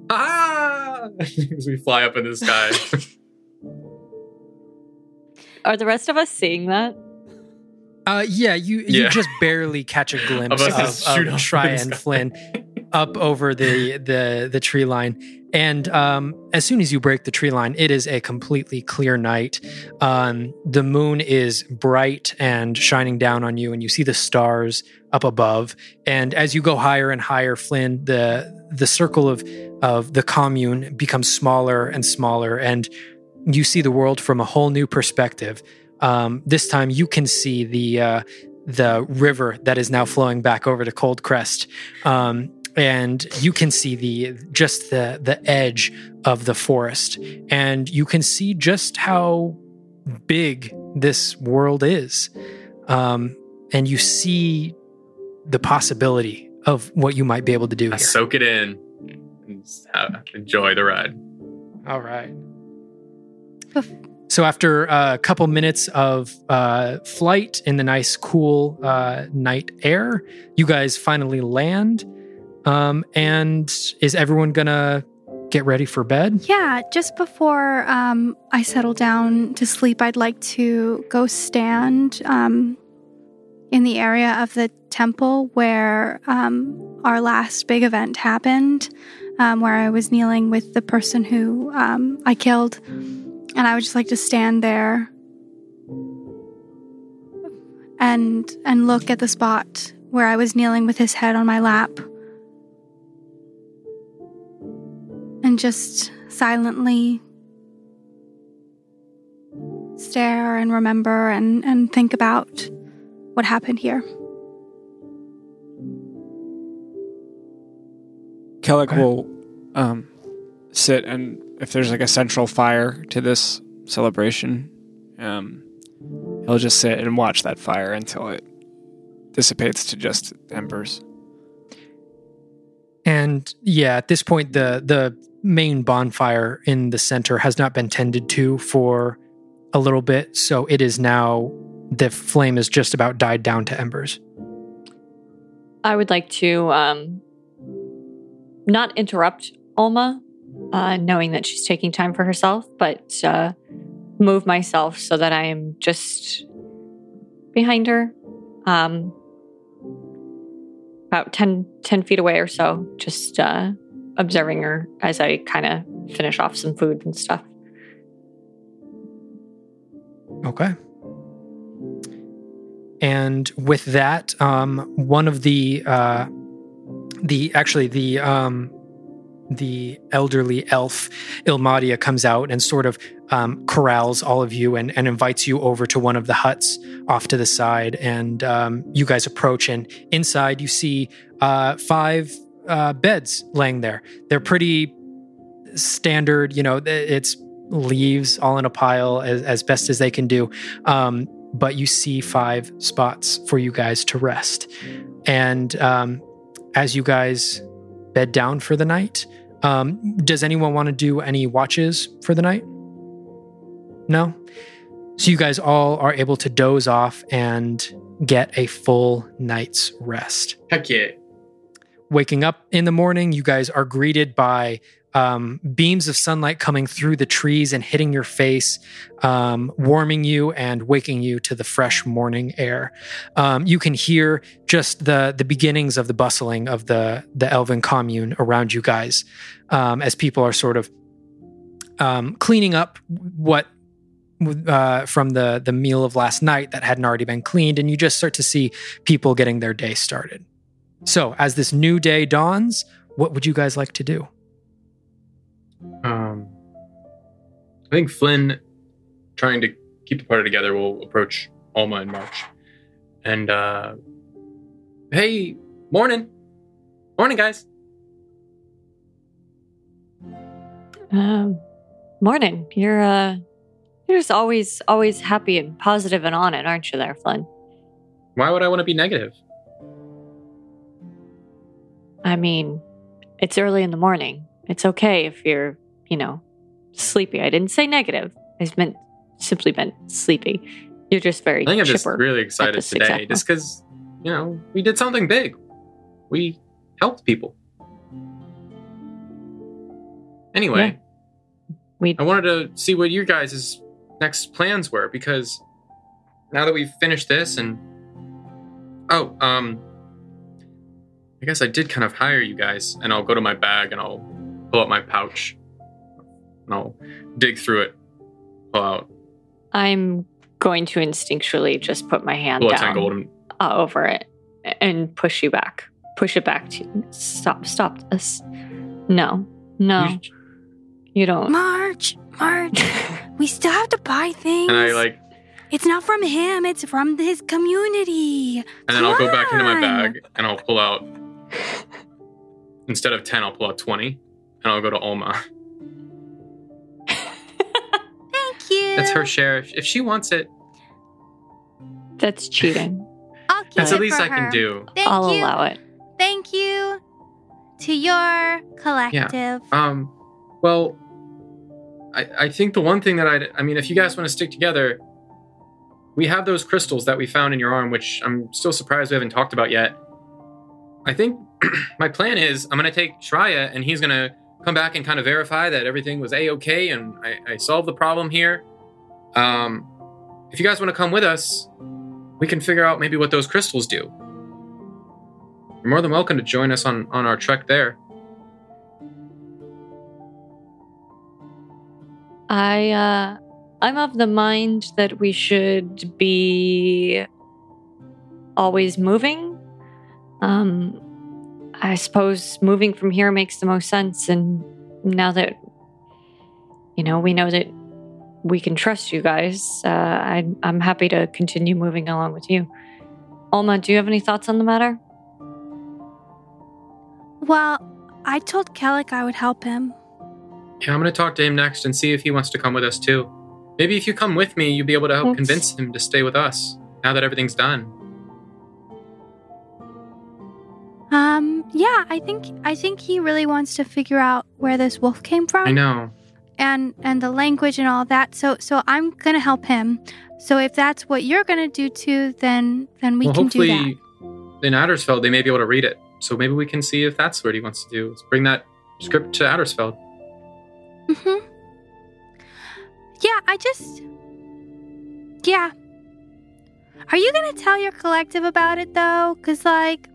Ah! (laughs) As we fly up in the sky. (laughs) Are the rest of us seeing that? Uh, yeah, you you Yeah. just barely catch a glimpse Of of, us of, shoot off Shry and. Flynn up over the, the the tree line. And um, as soon as you break the tree line, it is a completely clear night. Um, the moon is bright and shining down on you, and you see the stars up above. And as you go higher and higher, Flynn, the the circle of of the commune becomes smaller and smaller, and you see the world from a whole new perspective. Um, this time, you can see the uh, the river that is now flowing back over to Cold Crest. Um, and you can see the just the the edge of the forest and you can see just how big this world is um, and you see the possibility of what you might be able to do soak it in and enjoy the ride. All right. So after a couple minutes of uh, flight in the nice, cool uh, night air, you guys finally land. Um, and is everyone gonna get ready for bed? Yeah, just before um, I settle down to sleep, I'd like to go stand um, in the area of the temple where um, our last big event happened, um, where I was kneeling with the person who um, I killed. And I would just like to stand there and and look at the spot where I was kneeling with his head on my lap. And just silently stare and remember and, and think about what happened here. Kellic Okay. will um, sit and if there's like a central fire to this celebration, um, he'll just sit and watch that fire until it dissipates to just embers. And yeah, at this point, the the main bonfire in the center has not been tended to for a little bit, so it is now the flame is just about died down to embers. I would like to um, not interrupt Olma, uh, knowing that she's taking time for herself, but uh, move myself so that I am just behind her, um, about 10, 10 feet away or so, just uh, observing her as I kind of finish off some food and stuff. Okay. And with that, um, one of the uh, the actually the um, the elderly elf Ilmadia comes out and sort of um, corrals all of you and, and invites you over to one of the huts off to the side. And um, you guys approach, and inside you see uh, five uh, beds laying there. They're pretty standard. You know, it's leaves all in a pile as, as best as they can do. Um, but you see five spots for you guys to rest. And um, as you guys bed down for the night, um, does anyone want to do any watches for the night? No? So you guys all are able to doze off and get a full night's rest Heck yeah. Waking up in the morning, you guys are greeted by um, beams of sunlight coming through the trees and hitting your face, um, warming you and waking you to the fresh morning air. Um, you can hear just the the beginnings of the bustling of the the elven commune around you guys um, as people are sort of um, cleaning up what uh, from the the meal of last night that hadn't already been cleaned, and you just start to see people getting their day started. So, as this new day dawns, what would you guys like to do? Um, I think Flynn, trying to keep the party together, will approach Olma and March. And, uh, hey, morning. Morning, guys. Um, morning. You're uh, you're just always always happy and positive and on it, aren't you, there, Flynn? Why would I want to be negative? I mean, it's early in the morning. It's okay if you're, you know, sleepy. I didn't say negative. I meant simply meant sleepy. You're just very I think I'm just really excited today just because, you know, we did something big. We helped people. Anyway, We I wanted to see what your guys' next plans were because now that we've finished this and oh, um I guess I did kind of hire you guys and I'll go to my bag and I'll pull out my pouch and I'll dig through it, pull out I'm going to instinctually just put my hand down ten uh, over it and push you back. Push it back to stop. Stop this. No, no, you- you don't. March, March, (laughs) we still have to buy things. and I like It's not from him. It's from his community. And then I'll go back into my bag and I'll pull out instead of 10, I'll pull out 20 and I'll go to Olma. Thank you. That's her share. If, if she wants it, That's cheating. (laughs) I'll keep that's it the least for I can do. Thank I'll you. allow it. Thank you to your collective. Um, well, I, I think the one thing that I, I mean, if you guys want to stick together, we have those crystals that we found in your arm, which I'm still surprised we haven't talked about yet. I think (clears throat) my plan is I'm going to take Shreya and he's going to come back and kind of verify that everything was a okay and I, I solved the problem here. Um, if you guys want to come with us, we can figure out maybe what those crystals do. You're more than welcome to join us on on our trek there. I uh I'm of the mind that we should be always moving. Um I suppose moving from here makes the most sense and now that you know, we know that we can trust you guys, uh I I'm happy to continue moving along with you. Olma, do you have any thoughts on the matter? Well, I told Kellic I would help him. Yeah, I'm gonna talk to him next and see if he wants to come with us too. Maybe if you come with me, you'll be able to help Oops. convince him to stay with us now that everything's done. Um, yeah, I think I think he really wants to figure out where this wolf came from I know. and and the language and all that. So so I'm gonna help him. So if that's what you're gonna do too, then then we well, can do that. hopefully in Addersfeld they may be able to read it. So maybe we can see if that's what he wants to do. Let's bring that script to Addersfeld. hmm Yeah, I just. Yeah. Are you gonna tell your collective about it though? Cause like,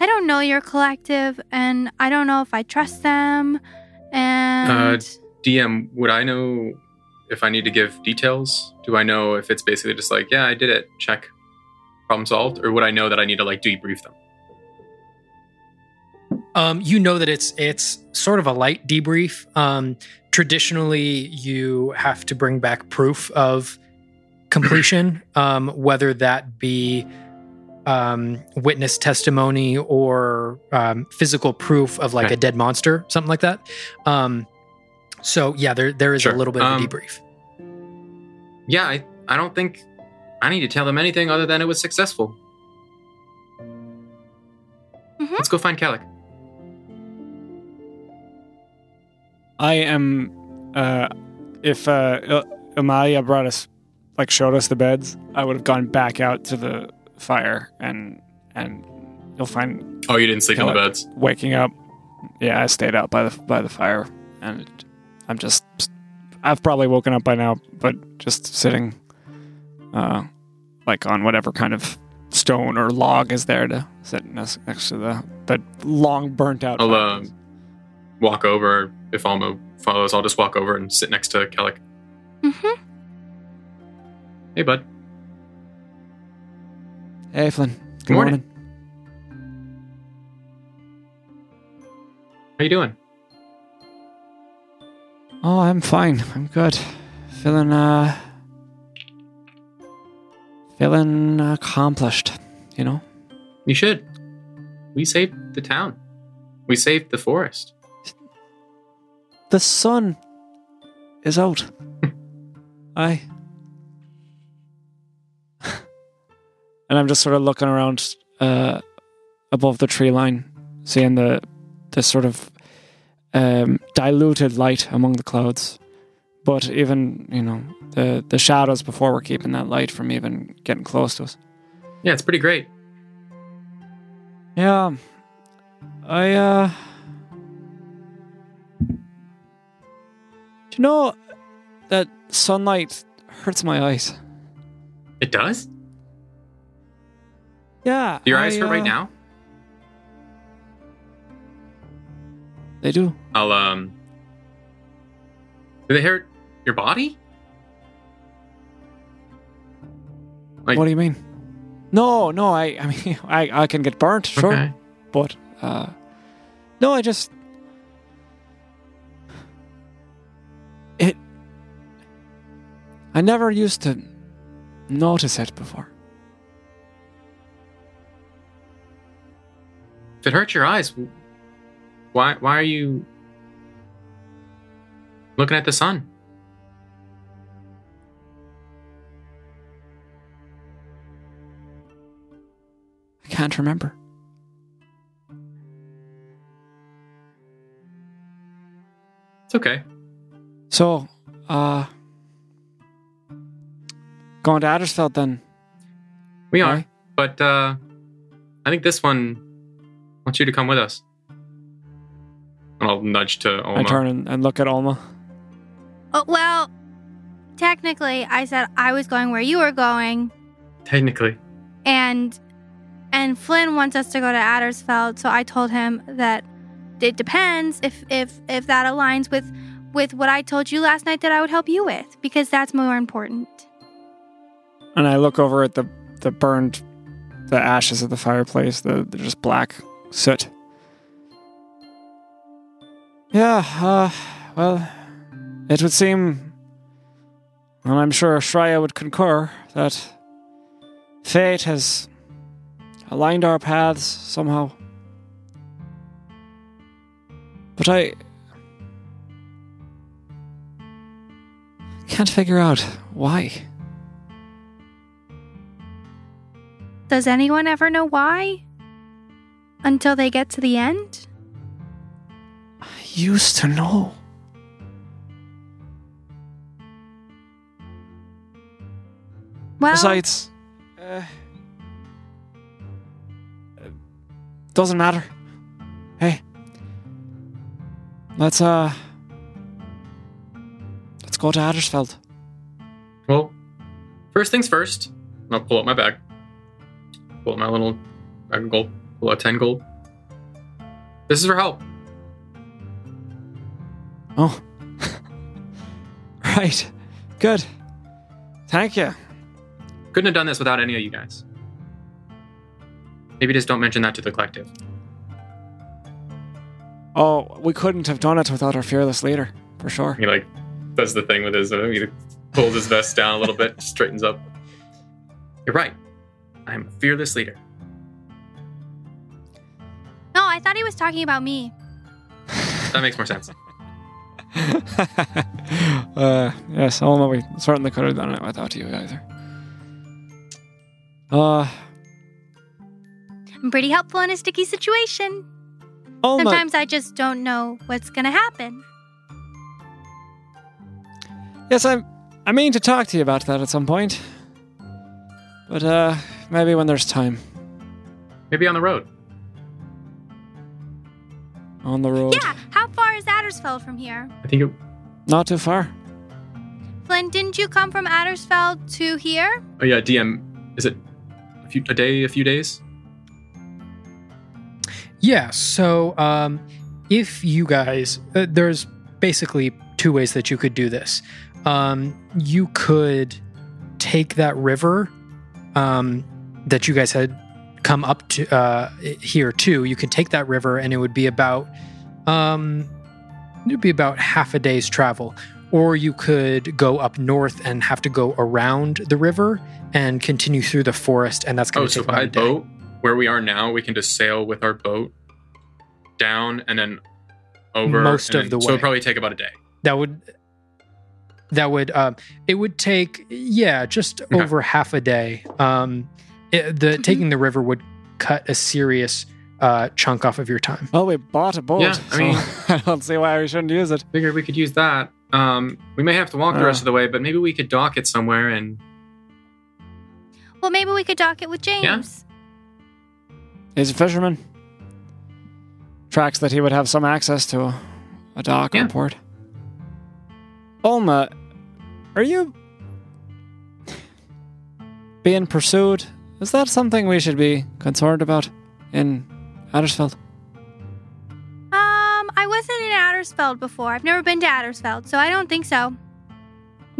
I don't know your collective, and I don't know if I trust them. And DM, would I know if I need to give details? Do I know if it's basically just like, yeah, I did it, check, problem solved, or would I know that I need to like debrief them? Um, you know that it's it's sort of a light debrief. Um, traditionally, you have to bring back proof of completion, (clears throat) um, whether that be um, witness testimony or um, physical proof of like Okay. a dead monster, something like that. Um, so yeah, there there is Sure. a little bit of Um, a debrief. Yeah, I, I don't think I need to tell them anything other than it was successful. Mhm. Let's go find Kellic. I am. Uh, if uh, Il- Amalia brought us, like, showed us the beds, I would have gone back out to the fire and and you'll find Oh, you didn't sleep in the beds. waking up. Yeah, I stayed out by the by the fire, and I'm just. I've probably woken up by now, but just sitting, uh, like on whatever kind of stone or log is there to sit next, next to the the long burnt out. I'll uh, walk over if Olma follows. I'll just walk over and sit next to Kellic. Mhm. Hey, bud. Hey, Flynn. Good morning. morning. How you doing? Oh, I'm fine. I'm good. Feeling uh feeling accomplished, you know? You should. We saved the town. We saved the forest. The sun is out. (laughs) I And I'm just sort of looking around uh above the tree line, seeing the the sort of um, diluted light among the clouds. But even, you know, the the shadows before were keeping that light from even getting close to us. Yeah, it's pretty great. Yeah. I uh Do you know that sunlight hurts my eyes? It does? Yeah. Do your eyes I, hurt right uh, now? They do. I'll, um. Do they hurt your body? Like- what do you mean? No, no, I I (laughs) mean I, I can get burnt, sure. Okay. But uh no, I just it I never used to notice it before. If it hurts your eyes, why why are you looking at the sun? I can't remember. It's okay. So, uh, going to Addersfeld then. We are. Aye. But uh I think this one wants you to come with us. And I'll nudge to I turn and, and look at Olma. Oh, well, technically, I said I was going where you were going, Technically. and and Flynn wants us to go to Addersfeld. So I told him that it depends if if if that aligns with with what I told you last night that I would help you with because that's more important. And I look over at the, the burned, the ashes of the fireplace, the, the just black soot. Yeah, uh, well, it would seem, and I'm sure Shreya would concur, that fate has aligned our paths somehow. But I can't figure out why. Does anyone ever know why? Until they get to the end? I used to know. Well, Besides, uh, doesn't matter. Hey, let's uh, let's go to Addersfeld. Well, first things first. I'll pull out my bag. Pull out my little bag of gold. Out 10 gold. This is for help. Oh, (laughs) right, good. Thank you. Couldn't have done this without any of you guys. Maybe just don't mention that to the collective. Oh, we couldn't have done it without our fearless leader, for sure. He like does the thing with his, uh, he pulls his vest down a little bit, straightens up. You're right. I'm a fearless leader. No, I thought he was talking about me. That makes more sense. (laughs) uh, yes, Olma, we certainly could have done it without you either. Uh, I'm pretty helpful in a sticky situation. Olma, Sometimes I just don't know what's gonna happen. yes, I'm. I mean to talk to you about that at some point, but uh, maybe when there's time Maybe on the road. On the road. Yeah, how far is Addersfeld from here? I think it, Not too far. Flynn, didn't you come from Addersfeld to here? oh yeah, DM, is it a, few, a day, a few days? Yeah. So, um, if you guys, uh, there's basically two ways that you could do this. Um, you could take that river um, that you guys had come up to uh, here too. You could take that river, and it would be about um, it would be about half a day's travel. Or you could go up north and have to go around the river and continue through the forest, and that's going Oh, to so take about by boat, where we are now, we can just sail with our boat down and then over Most of then- the So it'd probably take about a day. that would that would um it would take yeah just Okay. over half a day um it, the Mm-hmm. taking the river would cut a serious uh chunk off of your time Well, we bought a boat. Yeah, I so mean- (laughs) I don't see why we shouldn't use it. Figured we could use that. Um, we may have to walk the Uh. rest of the way, but maybe we could dock it somewhere and Well, maybe we could dock it with James. Yeah. He's a fisherman. Tracks that he would have some access to a, a dock Yeah. or port. Olma, are you being pursued? Is that something we should be concerned about in Addersfeld? Um, I wasn't in Addersfeld before. I've never been to Addersfeld, so I don't think so.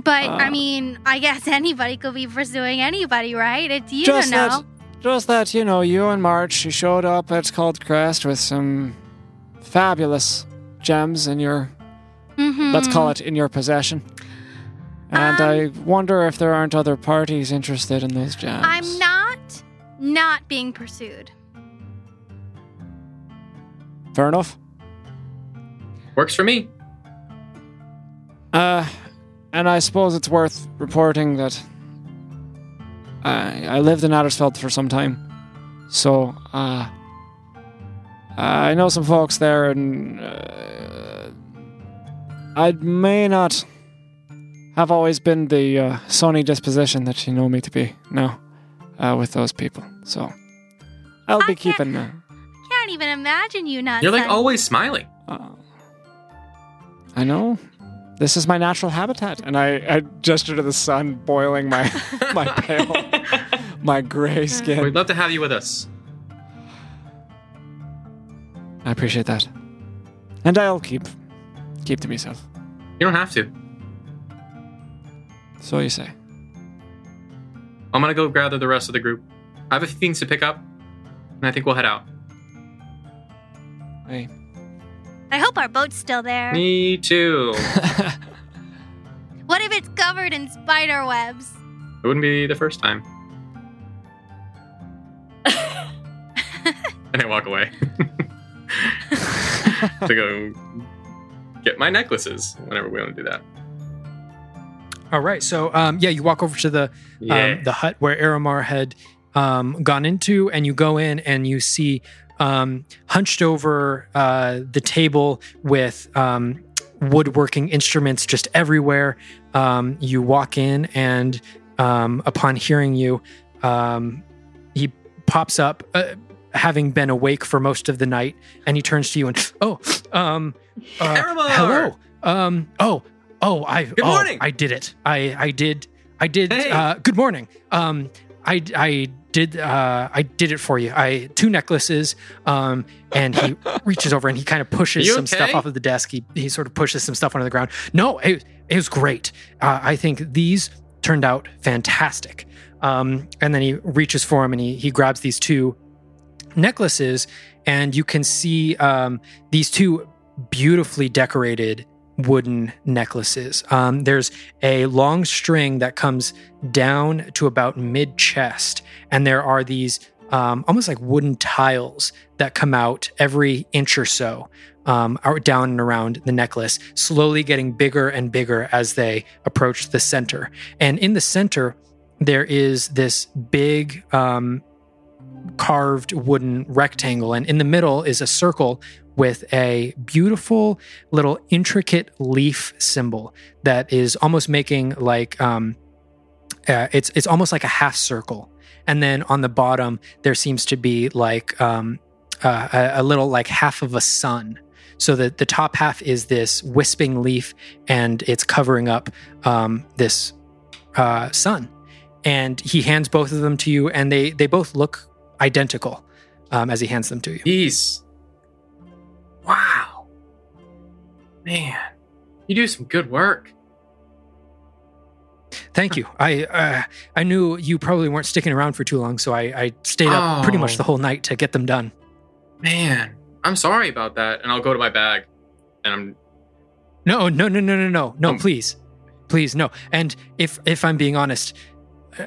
But I Uh. mean, I guess (laughs) anybody could be pursuing anybody, right? It's you just don't that, know. just that you know, you and March, you showed up at Cold Crest with some fabulous gems in your Mm-hmm. let's call it in your possession. And Um, I wonder if there aren't other parties interested in those gems. I'm not not being pursued. Fair enough. Works for me. Uh, and I suppose it's worth reporting that I I lived in Addersfeld for some time, so uh, I know some folks there, and uh, I may not have always been the uh, sunny disposition that you know me to be now uh, with those people. So I'll I be can't- keeping. Uh, Can't even imagine you not. You're like sun- always smiling. uh, I know. This is my natural habitat, and I, I gesture to the sun, boiling my (laughs) my pale, (laughs) my gray skin. We'd love to have you with us. I appreciate that, and I'll keep keep to myself. You don't have to. So you say. I'm gonna go gather the rest of the group. I have a few things to pick up, and I think we'll head out. Hey. I hope our boat's still there. Me too. (laughs) What if it's covered in spider webs? It wouldn't be the first time. (laughs) and I walk away (laughs) to go get my necklaces whenever we want to do that. All right. So, um, yeah, you walk over to the Yeah. um, the hut where Aeromar had um, gone into, and you go in and you see um, hunched over uh, the table with um, woodworking instruments just everywhere. Um, you walk in, and um, upon hearing you, um, he pops up, uh, having been awake for most of the night, and he turns to you and, oh, um, uh, Aeromar! hello. Um, oh, oh, I, Good oh, morning. I did it. I, I did, I did. Hey. Uh, good morning. Um, I, I did, uh, I did it for you. I two necklaces. Um, and he (laughs) reaches over and he kind of pushes You some stuff off of the desk. He, he sort of pushes some stuff onto the ground. No, it, it was great. Uh, I think these turned out fantastic. Um, and then he reaches for him and he, he grabs these two necklaces and you can see um, these two beautifully decorated wooden necklaces. Um, there's a long string that comes down to about mid chest, and there are these um, almost like wooden tiles that come out every inch or so. Um, out down and around the necklace, slowly getting bigger and bigger as they approach the center. And in the center, there is this big um, carved wooden rectangle, and in the middle is a circle with a beautiful little intricate leaf symbol that is almost making like um, uh, it's it's almost like a half circle, and then on the bottom there seems to be like um, uh, a, a little like half of a sun. So that the top half is this wisping leaf, and it's covering up um, this uh, sun. And he hands both of them to you, and they they both look identical um, as he hands them to you. Peace. Wow. Man, you do some good work. Thank you. I uh, I knew you probably weren't sticking around for too long, so I, I stayed up pretty much Oh. the whole night to get them done. Man, I'm sorry about that. And I'll go to my bag. And I'm No, no, no, no, no, no, no. Um, please, please, no. And if if I'm being honest, uh,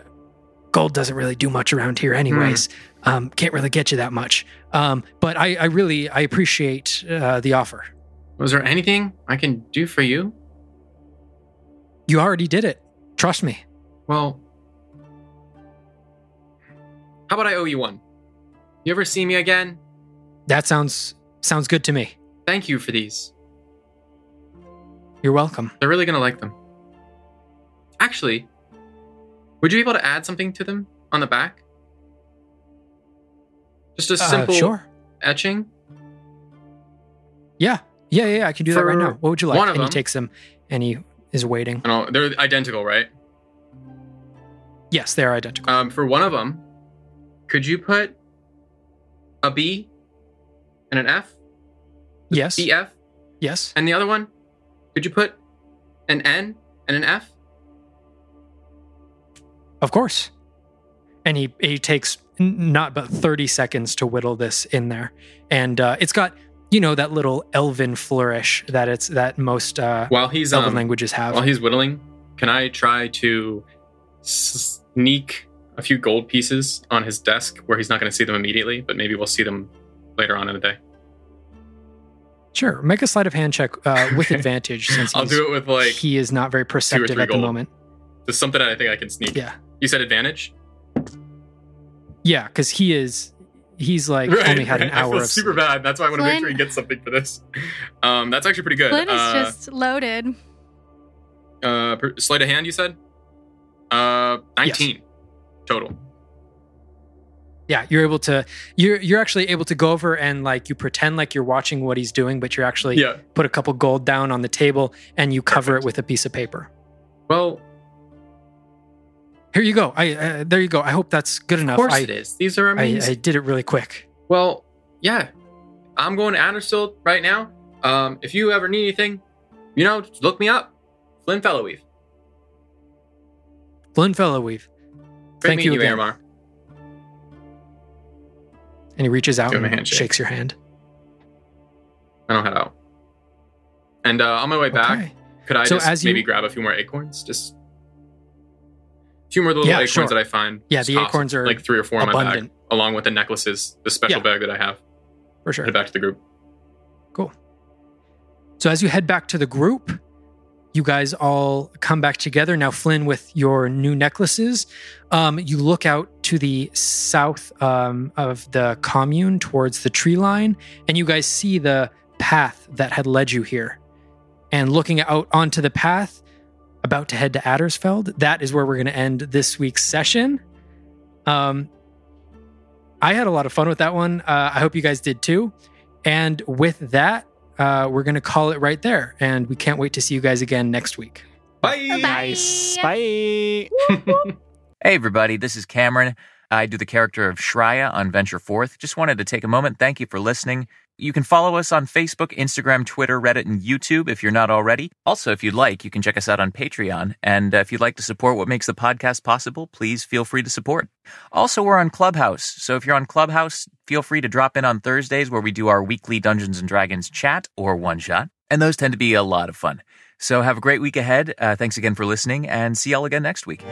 gold doesn't really do much around here, anyways. Um, can't really get you that much. Um, but I, I really I appreciate uh, the offer. was there anything I can do for you? You already did it. Trust me. Well, how about I owe you one? You ever see me again? That sounds sounds good to me. Thank you for these. You're welcome. They're really gonna like them. Actually, would you be able to add something to them on the back? Just a Uh, simple sure. etching? Yeah. Yeah, yeah, yeah, I can do that right now. What would you like? one of and he takes them and he is waiting. I know they're identical, right? Yes, they are identical. Um, for one of them, could you put a B and an F? yes. BF? Yes. And the other one, could you put an N and an F? Of course. And he he takes not but 30 seconds to whittle this in there. And uh, it's got, you know, that little elven flourish that it's that most uh, While he's elven um, languages have. while he's whittling, can I try to sneak a few gold pieces on his desk where he's not going to see them immediately, but maybe we'll see them later on in the day? Sure. Make a sleight of hand check uh, (laughs) with Okay. advantage since I'll do it with like he is not very perceptive at the gold. moment. There's something that I think I can sneak. Yeah. You said advantage? Yeah, because he is he's like only had an right. I hour feel of super sleep. bad. That's why I want to make sure he gets something for this. Um, that's actually pretty good. Flynn is uh, just loaded. uh, per- sleight of hand. You said, uh, nineteen total. Yeah, you're able to you're you're actually able to go over and like you pretend like you're watching what he's doing, but you're actually Yeah. put a couple gold down on the table and you cover Perfect. it with a piece of paper. Well, Here you go. I uh, there you go. I hope that's good enough. of course I, it is. These are amazing. I did it really quick. Well, yeah. I'm going to Andersill right now. Um, if you ever need anything, you know, just look me up. Flynn Fellowweave. Flynn Fellowweave. Thank you you, again. Aeromar. And he reaches out Give him a and shakes your hand. I don't head out. And uh, on my way back, could I So just as you- maybe grab a few more acorns? Just few more little Yeah, acorns sure. that I find. Yeah, the acorns are like three or four in my abundant. bag, along with the necklaces, the special Yeah. bag that I have. For sure. Head back to the group. Cool. So as you head back to the group, you guys all come back together. Now, Flynn, with your new necklaces, um, you look out to the south um, of the commune towards the tree line, and you guys see the path that had led you here. And looking out onto the path, about to head to Addersfeld, that is where we're going to end this week's session. Um, I had a lot of fun with that one. Uh, I hope you guys did too. And with that, uh, we're going to call it right there. And we can't wait to see you guys again next week. Bye. Bye. Nice. Bye. (laughs) Hey, everybody, this is Cameron. I do the character of Shreya on Venture Forth. Just wanted to take a moment. Thank you for listening. You can follow us on Facebook, Instagram, Twitter, Reddit, and YouTube if you're not already. Also, if you'd like, you can check us out on Patreon. And uh, if you'd like to support what makes the podcast possible, please feel free to support. Also, we're on Clubhouse. So if you're on Clubhouse, feel free to drop in on Thursdays where we do our weekly Dungeons and Dragons chat or one shot. And those tend to be a lot of fun. So have a great week ahead. Uh, thanks again for listening and see y'all again next week.